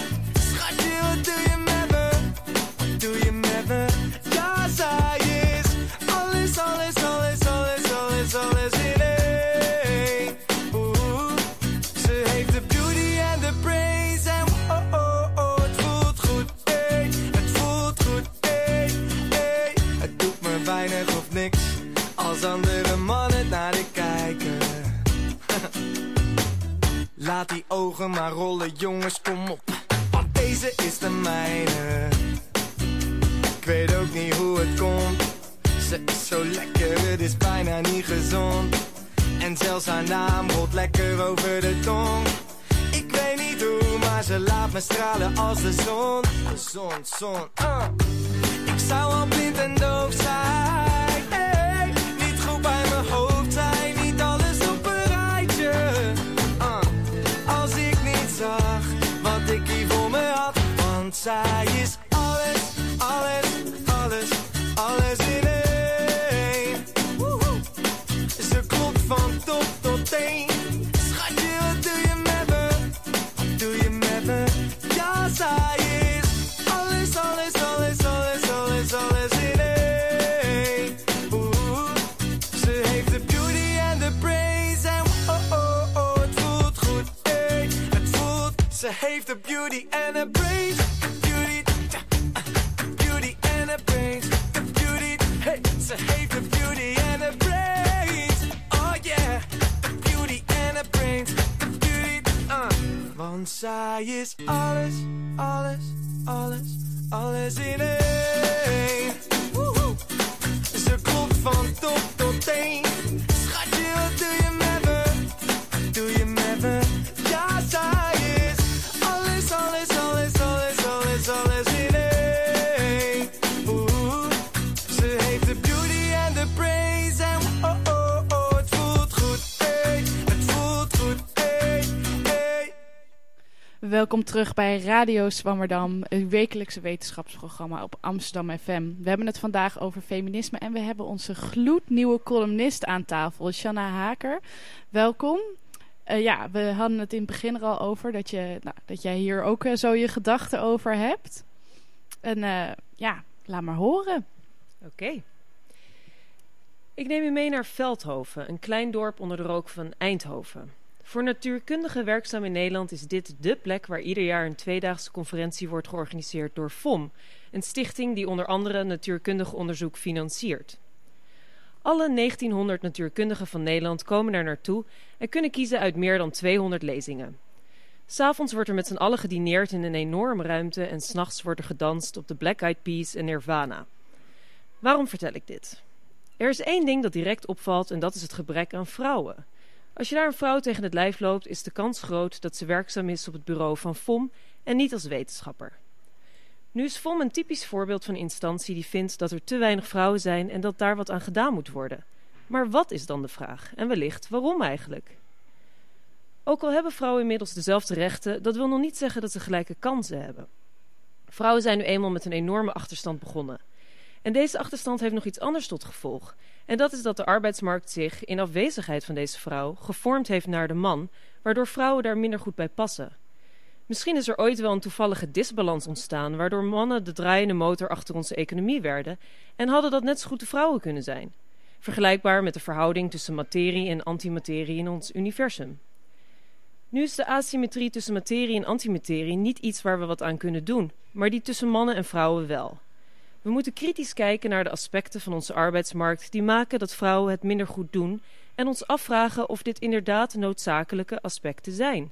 Laat die ogen maar rollen, jongens, kom op. Want deze is de mijne. Ik weet ook niet hoe het komt. Ze is zo lekker, het is bijna niet gezond. En zelfs haar naam rolt lekker over de tong. Ik weet niet hoe, maar ze laat me stralen als de zon. Zon, zon, uh. Ik zou al blind en doof de beauty en de brains. Beauty, beauty en de brains. De beauty, hey, ze heeft de beauty en de brains. Oh yeah, de beauty en de brains. De beauty, uh. Want zij is alles, alles, alles, alles in één. Woehoe. Ze klopt van top tot teen. Schatje, wat doe je Welkom terug bij Radio Zwammerdam, het wekelijkse wetenschapsprogramma op Amsterdam FM. We hebben het vandaag over feminisme en we hebben onze gloednieuwe columnist aan tafel, Shanna Haker. Welkom. Uh, ja, we hadden het in het begin er al over dat, je, nou, dat jij hier ook uh, zo je gedachten over hebt. En uh, ja, laat maar horen. Oké. Ik neem u mee naar Veldhoven, een klein dorp onder de rook van Eindhoven. Voor natuurkundigen werkzaam in Nederland is dit dé plek waar ieder jaar een tweedaagse conferentie wordt georganiseerd door FOM, een stichting die onder andere natuurkundig onderzoek financiert. Alle 1900 natuurkundigen van Nederland komen daar naartoe en kunnen kiezen uit meer dan 200 lezingen. S'avonds wordt er met z'n allen gedineerd in een enorme ruimte en s'nachts wordt er gedanst op de Black Eyed Peas en Nirvana. Waarom vertel ik dit? Er is één ding dat direct opvalt en dat is het gebrek aan vrouwen. Als je daar een vrouw tegen het lijf loopt, is de kans groot dat ze werkzaam is op het bureau van FOM en niet als wetenschapper. Nu is FOM een typisch voorbeeld van instantie die vindt dat er te weinig vrouwen zijn en dat daar wat aan gedaan moet worden. Maar wat is dan de vraag? En wellicht waarom eigenlijk? Ook al hebben vrouwen inmiddels dezelfde rechten, dat wil nog niet zeggen dat ze gelijke kansen hebben. Vrouwen zijn nu eenmaal met een enorme achterstand begonnen. En deze achterstand heeft nog iets anders tot gevolg. En dat is dat de arbeidsmarkt zich, in afwezigheid van deze vrouw, gevormd heeft naar de man, waardoor vrouwen daar minder goed bij passen. Misschien is er ooit wel een toevallige disbalans ontstaan, waardoor mannen de draaiende motor achter onze economie werden, en hadden dat net zo goed de vrouwen kunnen zijn. Vergelijkbaar met de verhouding tussen materie en antimaterie in ons universum. Nu is de asymmetrie tussen materie en antimaterie niet iets waar we wat aan kunnen doen, maar die tussen mannen en vrouwen wel. We moeten kritisch kijken naar de aspecten van onze arbeidsmarkt die maken dat vrouwen het minder goed doen en ons afvragen of dit inderdaad noodzakelijke aspecten zijn.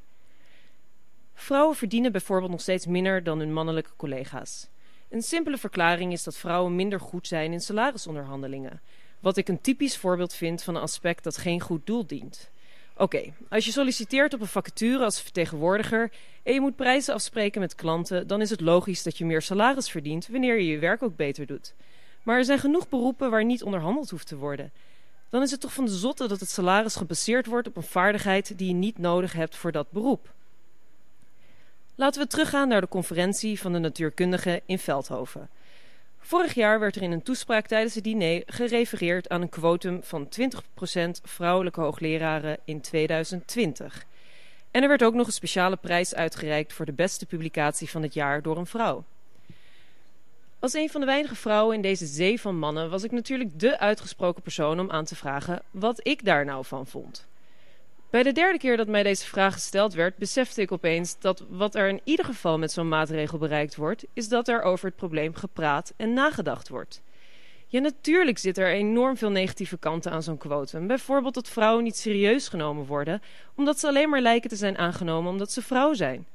Vrouwen verdienen bijvoorbeeld nog steeds minder dan hun mannelijke collega's. Een simpele verklaring is dat vrouwen minder goed zijn in salarisonderhandelingen, wat ik een typisch voorbeeld vind van een aspect dat geen goed doel dient. Oké, als je solliciteert op een vacature als vertegenwoordiger en je moet prijzen afspreken met klanten, dan is het logisch dat je meer salaris verdient wanneer je je werk ook beter doet. Maar er zijn genoeg beroepen waar niet onderhandeld hoeft te worden. Dan is het toch van de zotte dat het salaris gebaseerd wordt op een vaardigheid die je niet nodig hebt voor dat beroep. Laten we teruggaan naar de conferentie van de natuurkundigen in Veldhoven. Vorig jaar werd er in een toespraak tijdens het diner gerefereerd aan een quotum van 20% vrouwelijke hoogleraren in 2020. En er werd ook nog een speciale prijs uitgereikt voor de beste publicatie van het jaar door een vrouw. Als een van de weinige vrouwen in deze zee van mannen was ik natuurlijk de uitgesproken persoon om aan te vragen wat ik daar nou van vond. Bij de derde keer dat mij deze vraag gesteld werd, besefte ik opeens dat wat er in ieder geval met zo'n maatregel bereikt wordt, is dat er over het probleem gepraat en nagedacht wordt. Ja, natuurlijk zit er enorm veel negatieve kanten aan zo'n quotum. Bijvoorbeeld dat vrouwen niet serieus genomen worden, omdat ze alleen maar lijken te zijn aangenomen omdat ze vrouw zijn.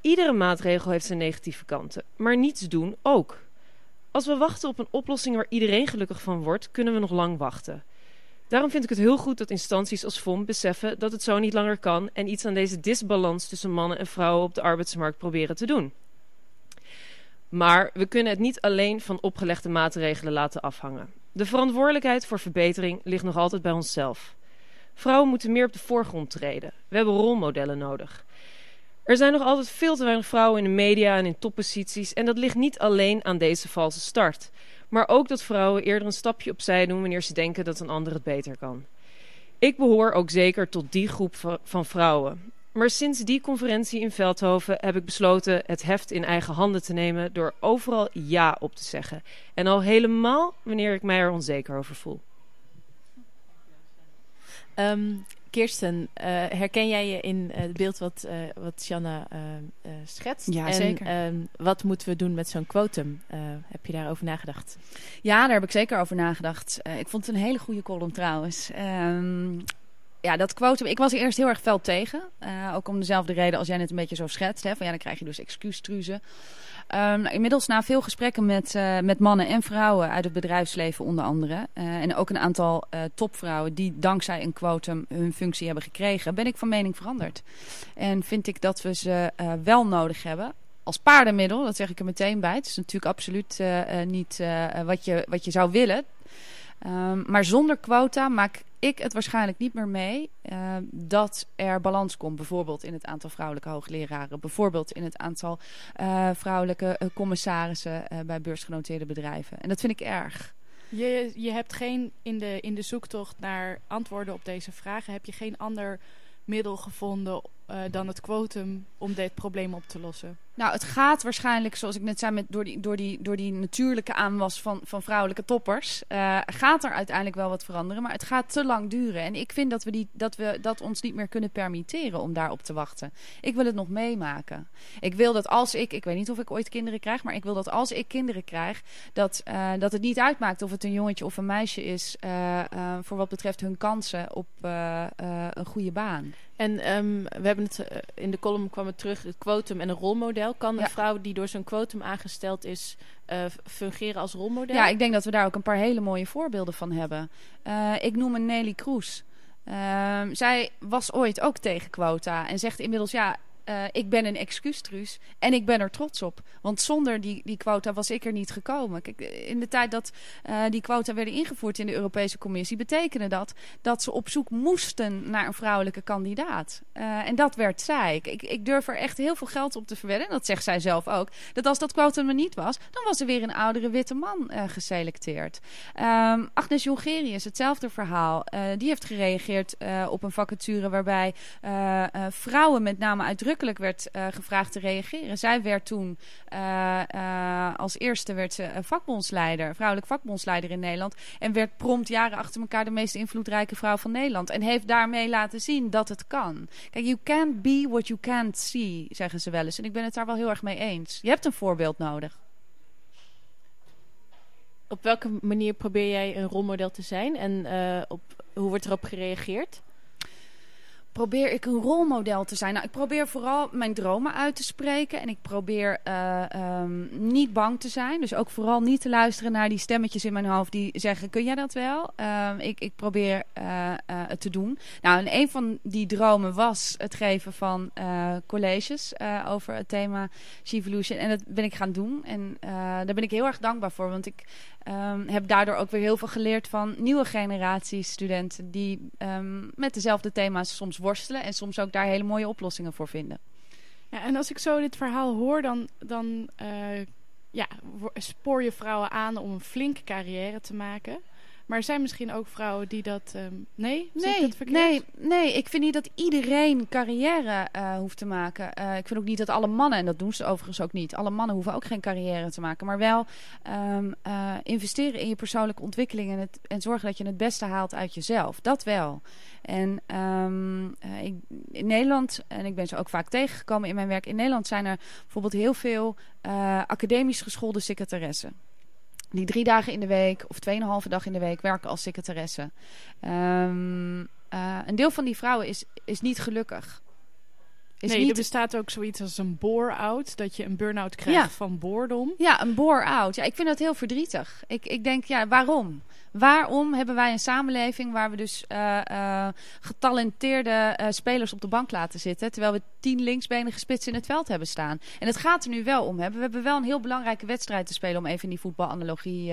Iedere maatregel heeft zijn negatieve kanten, maar niets doen ook. Als we wachten op een oplossing waar iedereen gelukkig van wordt, kunnen we nog lang wachten. Daarom vind ik het heel goed dat instanties als FOM beseffen dat het zo niet langer kan en iets aan deze disbalans tussen mannen en vrouwen op de arbeidsmarkt proberen te doen. Maar we kunnen het niet alleen van opgelegde maatregelen laten afhangen. De verantwoordelijkheid voor verbetering ligt nog altijd bij onszelf. Vrouwen moeten meer op de voorgrond treden. We hebben rolmodellen nodig. Er zijn nog altijd veel te weinig vrouwen in de media en in topposities en dat ligt niet alleen aan deze valse start maar ook dat vrouwen eerder een stapje opzij doen wanneer ze denken dat een ander het beter kan. Ik behoor ook zeker tot die groep van vrouwen. Maar sinds die conferentie in Veldhoven heb ik besloten het heft in eigen handen te nemen door overal ja op te zeggen. En al helemaal wanneer ik mij er onzeker over voel. Um, Kirsten, uh, herken jij je in uh, het beeld wat, uh, wat Shanna schetst? Ja, en, zeker. Ehm, wat moeten we doen met zo'n quotum? heb je daarover nagedacht? Ja, daar heb ik zeker over nagedacht. ik vond het een hele goede column trouwens. Um, ja, dat quotum. Ik was er eerst heel erg fel tegen. ook om dezelfde reden als jij net een beetje zo schetst. Hè, van ja, dan krijg je dus excuustruzen. Um, inmiddels na veel gesprekken met, uh, met mannen en vrouwen uit het bedrijfsleven onder andere. Uh, en ook een aantal uh, topvrouwen die dankzij een quotum hun functie hebben gekregen. Ben ik van mening veranderd. En vind ik dat we ze wel nodig hebben. Als paardenmiddel, dat zeg ik er meteen bij. Het is natuurlijk absoluut niet wat, je, wat je zou willen. Um, maar zonder quota maak ik het waarschijnlijk niet meer mee uh, dat er balans komt. Bijvoorbeeld in het aantal vrouwelijke hoogleraren. Bijvoorbeeld in het aantal uh, vrouwelijke uh, commissarissen bij beursgenoteerde bedrijven. En dat vind ik erg. Je, je hebt geen, in de, in de zoektocht naar antwoorden op deze vragen, heb je geen ander middel gevonden eh, dan het quotum om dit probleem op te lossen? Nou, het gaat waarschijnlijk, zoals ik net zei, met, door, die, door, die, door die natuurlijke aanwas van, van vrouwelijke toppers, uh, gaat er uiteindelijk wel wat veranderen. Maar het gaat te lang duren. En ik vind dat we, die, dat we dat ons niet meer kunnen permitteren om daarop te wachten. Ik wil het nog meemaken. Ik wil dat als ik, ik weet niet of ik ooit kinderen krijg, maar ik wil dat als ik kinderen krijg, dat, uh, dat het niet uitmaakt of het een jongetje of een meisje is voor wat betreft hun kansen op een goede baan. En um, we hebben het in de column kwam het terug, het quotum en een rolmodel. Kan een vrouw die door zo'n quotum aangesteld is, uh, fungeren als rolmodel? Ja, ik denk dat we daar ook een paar hele mooie voorbeelden van hebben. Uh, ik noem een Nelly Kroes. Uh, zij was ooit ook tegen quota en zegt inmiddels ja. Uh, ik ben een excuustruus en ik ben er trots op. Want zonder die, die quota was ik er niet gekomen. Kijk, in de tijd dat uh, die quota werden ingevoerd in de Europese Commissie... betekende dat dat ze op zoek moesten naar een vrouwelijke kandidaat. Uh, en dat werd zij. Ik, ik durf er echt heel veel geld op te verwedden. En dat zegt zij zelf ook. Dat als dat quotum er niet was... dan was er weer een oudere witte man geselecteerd. Um, Agnes Jongerius, hetzelfde verhaal. die heeft gereageerd op een vacature... waarbij vrouwen met name uitdrukkelijk werd uh, gevraagd te reageren. Zij werd toen uh, uh, als eerste werd ze vakbondsleider, vrouwelijk vakbondsleider in Nederland. En werd prompt jaren achter elkaar de meest invloedrijke vrouw van Nederland. En heeft daarmee laten zien dat het kan. Kijk, you can't be what you can't see, zeggen ze wel eens. En ik ben het daar wel heel erg mee eens. Je hebt een voorbeeld nodig. Op welke manier probeer jij een rolmodel te zijn en op, hoe wordt erop gereageerd? Probeer ik een rolmodel te zijn. Nou, ik probeer vooral mijn dromen uit te spreken. En ik probeer uh, um, niet bang te zijn. Dus ook vooral niet te luisteren naar die stemmetjes in mijn hoofd die zeggen: Kun jij dat wel? Um, ik, ik probeer uh, uh, het te doen. Nou, en een van die dromen was het geven van colleges over het thema Evolution. En dat ben ik gaan doen. En daar ben ik heel erg dankbaar voor. Want ik um, heb daardoor ook weer heel veel geleerd van nieuwe generaties studenten die met dezelfde thema's soms worstelen en soms ook daar hele mooie oplossingen voor vinden. Ja, en als ik zo dit verhaal hoor, dan, dan uh, ja, spoor je vrouwen aan om een flinke carrière te maken. Maar er zijn misschien ook vrouwen die dat... Um, nee? Nee, nee, nee, ik vind niet dat iedereen carrière uh, hoeft te maken. Uh, ik vind ook niet dat alle mannen, en dat doen ze overigens ook niet... alle mannen hoeven ook geen carrière te maken. Maar wel um, uh, investeren in je persoonlijke ontwikkeling... En, het, en zorgen dat je het beste haalt uit jezelf. Dat wel. En um, ik, in Nederland, en ik ben ze ook vaak tegengekomen in mijn werk... in Nederland zijn er bijvoorbeeld heel veel academisch geschoolde secretaressen die drie dagen in de week of tweeënhalve dag in de week werken als secretaresse. Um, uh, een deel van die vrouwen is, is niet gelukkig. Is nee, niet... er bestaat ook zoiets als een bore-out. Dat je een burn-out krijgt ja. van boredom. Ja, een bore-out. Ja, ik vind dat heel verdrietig. Ik, ik denk, ja, waarom? Waarom hebben wij een samenleving waar we dus uh, uh, getalenteerde uh, spelers op de bank laten zitten, terwijl we tien linksbenige spitsen in het veld hebben staan? En het gaat er nu wel om. We hebben wel een heel belangrijke wedstrijd te spelen om even in die voetbalanalogie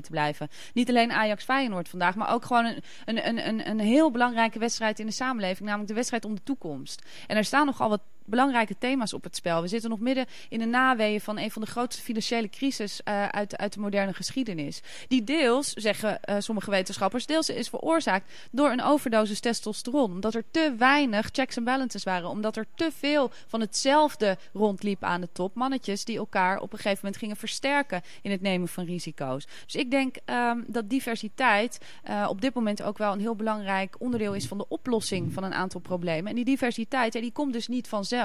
te blijven. Niet alleen Ajax Feyenoord vandaag, maar ook gewoon een, een, een, een heel belangrijke wedstrijd in de samenleving, namelijk de wedstrijd om de toekomst. En er staan nogal wat belangrijke thema's op het spel. We zitten nog midden in de naweeën van een van de grootste financiële crisis uh, uit, uit de moderne geschiedenis. Die deels, zeggen uh, sommige wetenschappers, deels is veroorzaakt door een overdosis testosteron. Omdat er te weinig checks en balances waren. Omdat er te veel van hetzelfde rondliep aan de top. Mannetjes die elkaar op een gegeven moment gingen versterken in het nemen van risico's. Dus ik denk um, dat diversiteit uh, op dit moment ook wel een heel belangrijk onderdeel is van de oplossing van een aantal problemen. En die diversiteit, die komt dus niet vanzelf.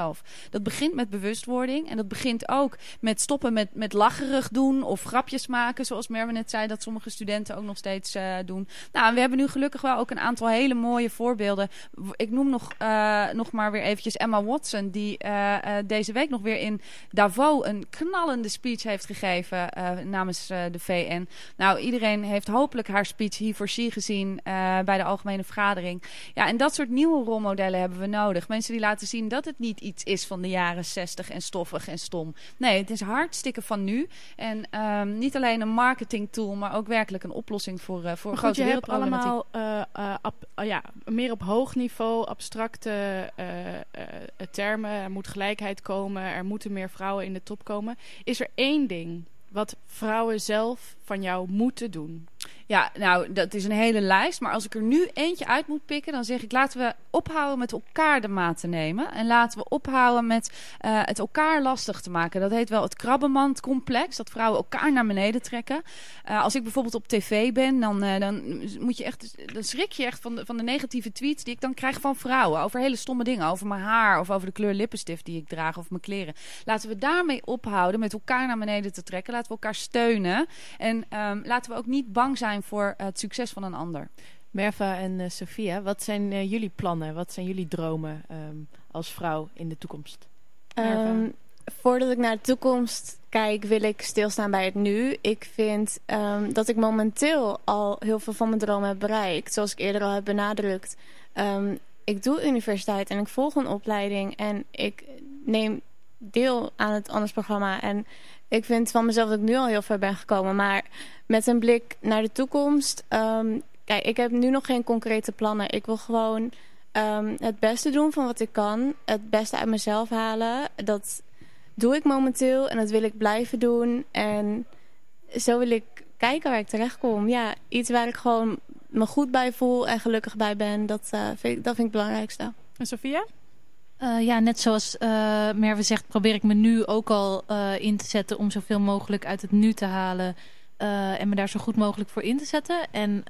Dat begint met bewustwording en dat begint ook met stoppen met, met lacherig doen of grapjes maken, zoals Merwe net zei, dat sommige studenten ook nog steeds uh, doen. Nou, we hebben nu gelukkig wel ook een aantal hele mooie voorbeelden. Ik noem nog, uh, nog maar weer eventjes Emma Watson, die uh, deze week nog weer in Davos een knallende speech heeft gegeven namens de VN. Nou, iedereen heeft hopelijk haar speech hier voor she gezien bij de algemene vergadering. Ja, en dat soort nieuwe rolmodellen hebben we nodig. Mensen die laten zien dat het niet iets is van de jaren 60 en stoffig en stom. Nee, het is hartstikke van nu. En um, niet alleen een marketing tool, maar ook werkelijk een oplossing voor, uh, voor grote je hebt allemaal uh, ab, ja, meer op hoog niveau abstracte termen. Er moet gelijkheid komen, er moeten meer vrouwen in de top komen. Is er één ding wat vrouwen zelf van jou moeten doen? Ja, nou, dat is een hele lijst. Maar als ik er nu eentje uit moet pikken, dan zeg ik: laten we ophouden met elkaar de maat te nemen. En laten we ophouden met uh, het elkaar lastig te maken. Dat heet wel het krabbenmandcomplex. Dat vrouwen elkaar naar beneden trekken. Uh, als ik bijvoorbeeld op tv ben, dan, uh, dan, moet je echt, dan schrik je echt van de, van de negatieve tweets die ik dan krijg van vrouwen. Over hele stomme dingen. Over mijn haar of over de kleur lippenstift die ik draag of mijn kleren. Laten we daarmee ophouden met elkaar naar beneden te trekken. Laten we elkaar steunen. En um, laten we ook niet bang zijn voor het succes van een ander. Merva en uh, Sophia, wat zijn uh, jullie plannen? Wat zijn jullie dromen um, als vrouw in de toekomst? Um, voordat ik naar de toekomst kijk, wil ik stilstaan bij het nu. Ik vind um, dat ik momenteel al heel veel van mijn dromen heb bereikt. Zoals ik eerder al heb benadrukt. ik doe universiteit en ik volg een opleiding. En ik neem deel aan het anders programma. En ik vind van mezelf dat ik nu al heel ver ben gekomen. Maar met een blik naar de toekomst. Um, kijk, ik heb nu nog geen concrete plannen. Ik wil gewoon um, het beste doen van wat ik kan. Het beste uit mezelf halen. Dat doe ik momenteel en dat wil ik blijven doen. En zo wil ik kijken waar ik terecht kom. Ja, iets waar ik gewoon me goed bij voel en gelukkig bij ben. Dat, uh, vind, ik, dat vind ik het belangrijkste. En Sophia? Uh, ja, net zoals uh, Merve zegt, probeer ik me nu ook al uh, in te zetten om zoveel mogelijk uit het nu te halen. en me daar zo goed mogelijk voor in te zetten. En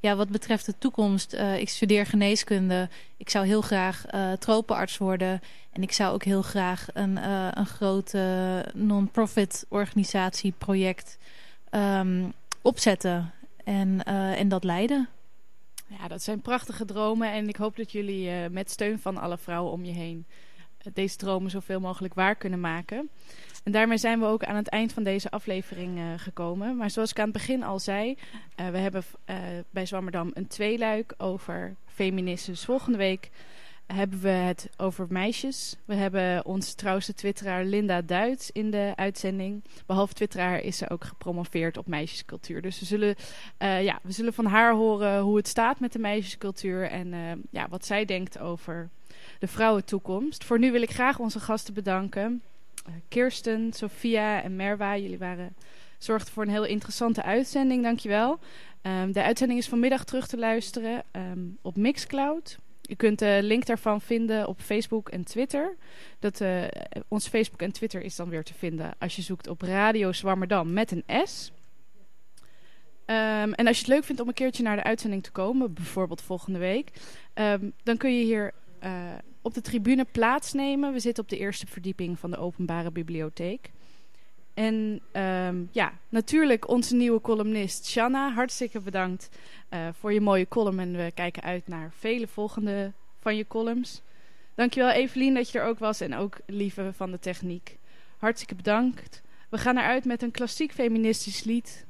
ja, wat betreft de toekomst, ik studeer geneeskunde. Ik zou heel graag tropenarts worden. En ik zou ook heel graag een, een grote non-profit organisatie project um, opzetten. En, en dat leiden. Ja, dat zijn prachtige dromen. En ik hoop dat jullie uh, met steun van alle vrouwen om je heen uh, deze dromen zoveel mogelijk waar kunnen maken. En daarmee zijn we ook aan het eind van deze aflevering uh, gekomen. Maar zoals ik aan het begin al zei, we hebben bij Zwammerdam een tweeluik over feminisme. volgende week hebben we het over meisjes. We hebben onze trouwste twitteraar Linda Duits in de uitzending. Behalve twitteraar is ze ook gepromoveerd op meisjescultuur. Dus we zullen, uh, ja, we zullen van haar horen hoe het staat met de meisjescultuur... en uh, ja, wat zij denkt over de vrouwentoekomst. Voor nu wil ik graag onze gasten bedanken. Uh, Kirsten, Sophia en Merwa, jullie waren, zorgden voor een heel interessante uitzending. Dankjewel. Um, de uitzending is vanmiddag terug te luisteren um, op Mixcloud... Je kunt de link daarvan vinden op Facebook en Twitter. Dat, uh, ons Facebook en Twitter is dan weer te vinden als je zoekt op Radio Zwammerdam met een S. Um, en als je het leuk vindt om een keertje naar de uitzending te komen, bijvoorbeeld volgende week, um, dan kun je hier uh, op de tribune plaatsnemen. We zitten op de eerste verdieping van de openbare bibliotheek. En um, ja, natuurlijk onze nieuwe columnist Shanna. Hartstikke bedankt uh, voor je mooie column. En we kijken uit naar vele volgende van je columns. Dankjewel Evelien dat je er ook was. En ook Lieve van de techniek. Hartstikke bedankt. We gaan eruit met een klassiek feministisch lied.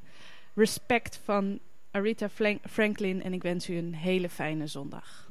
Respect van Arita Franklin. En ik wens u een hele fijne zondag.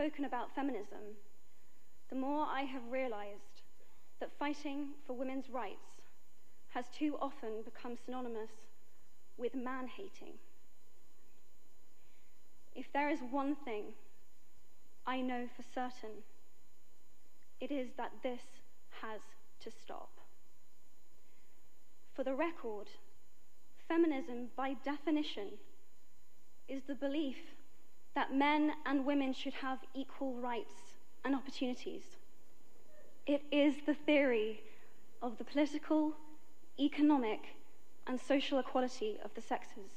Spoken about feminism, the more I have realized that fighting for women's rights has too often become synonymous with man hating. If there is one thing I know for certain, it is that this has to stop. For the record, feminism, by definition, is the belief that men and women should have equal rights and opportunities. It is the theory of the political, economic, and social equality of the sexes.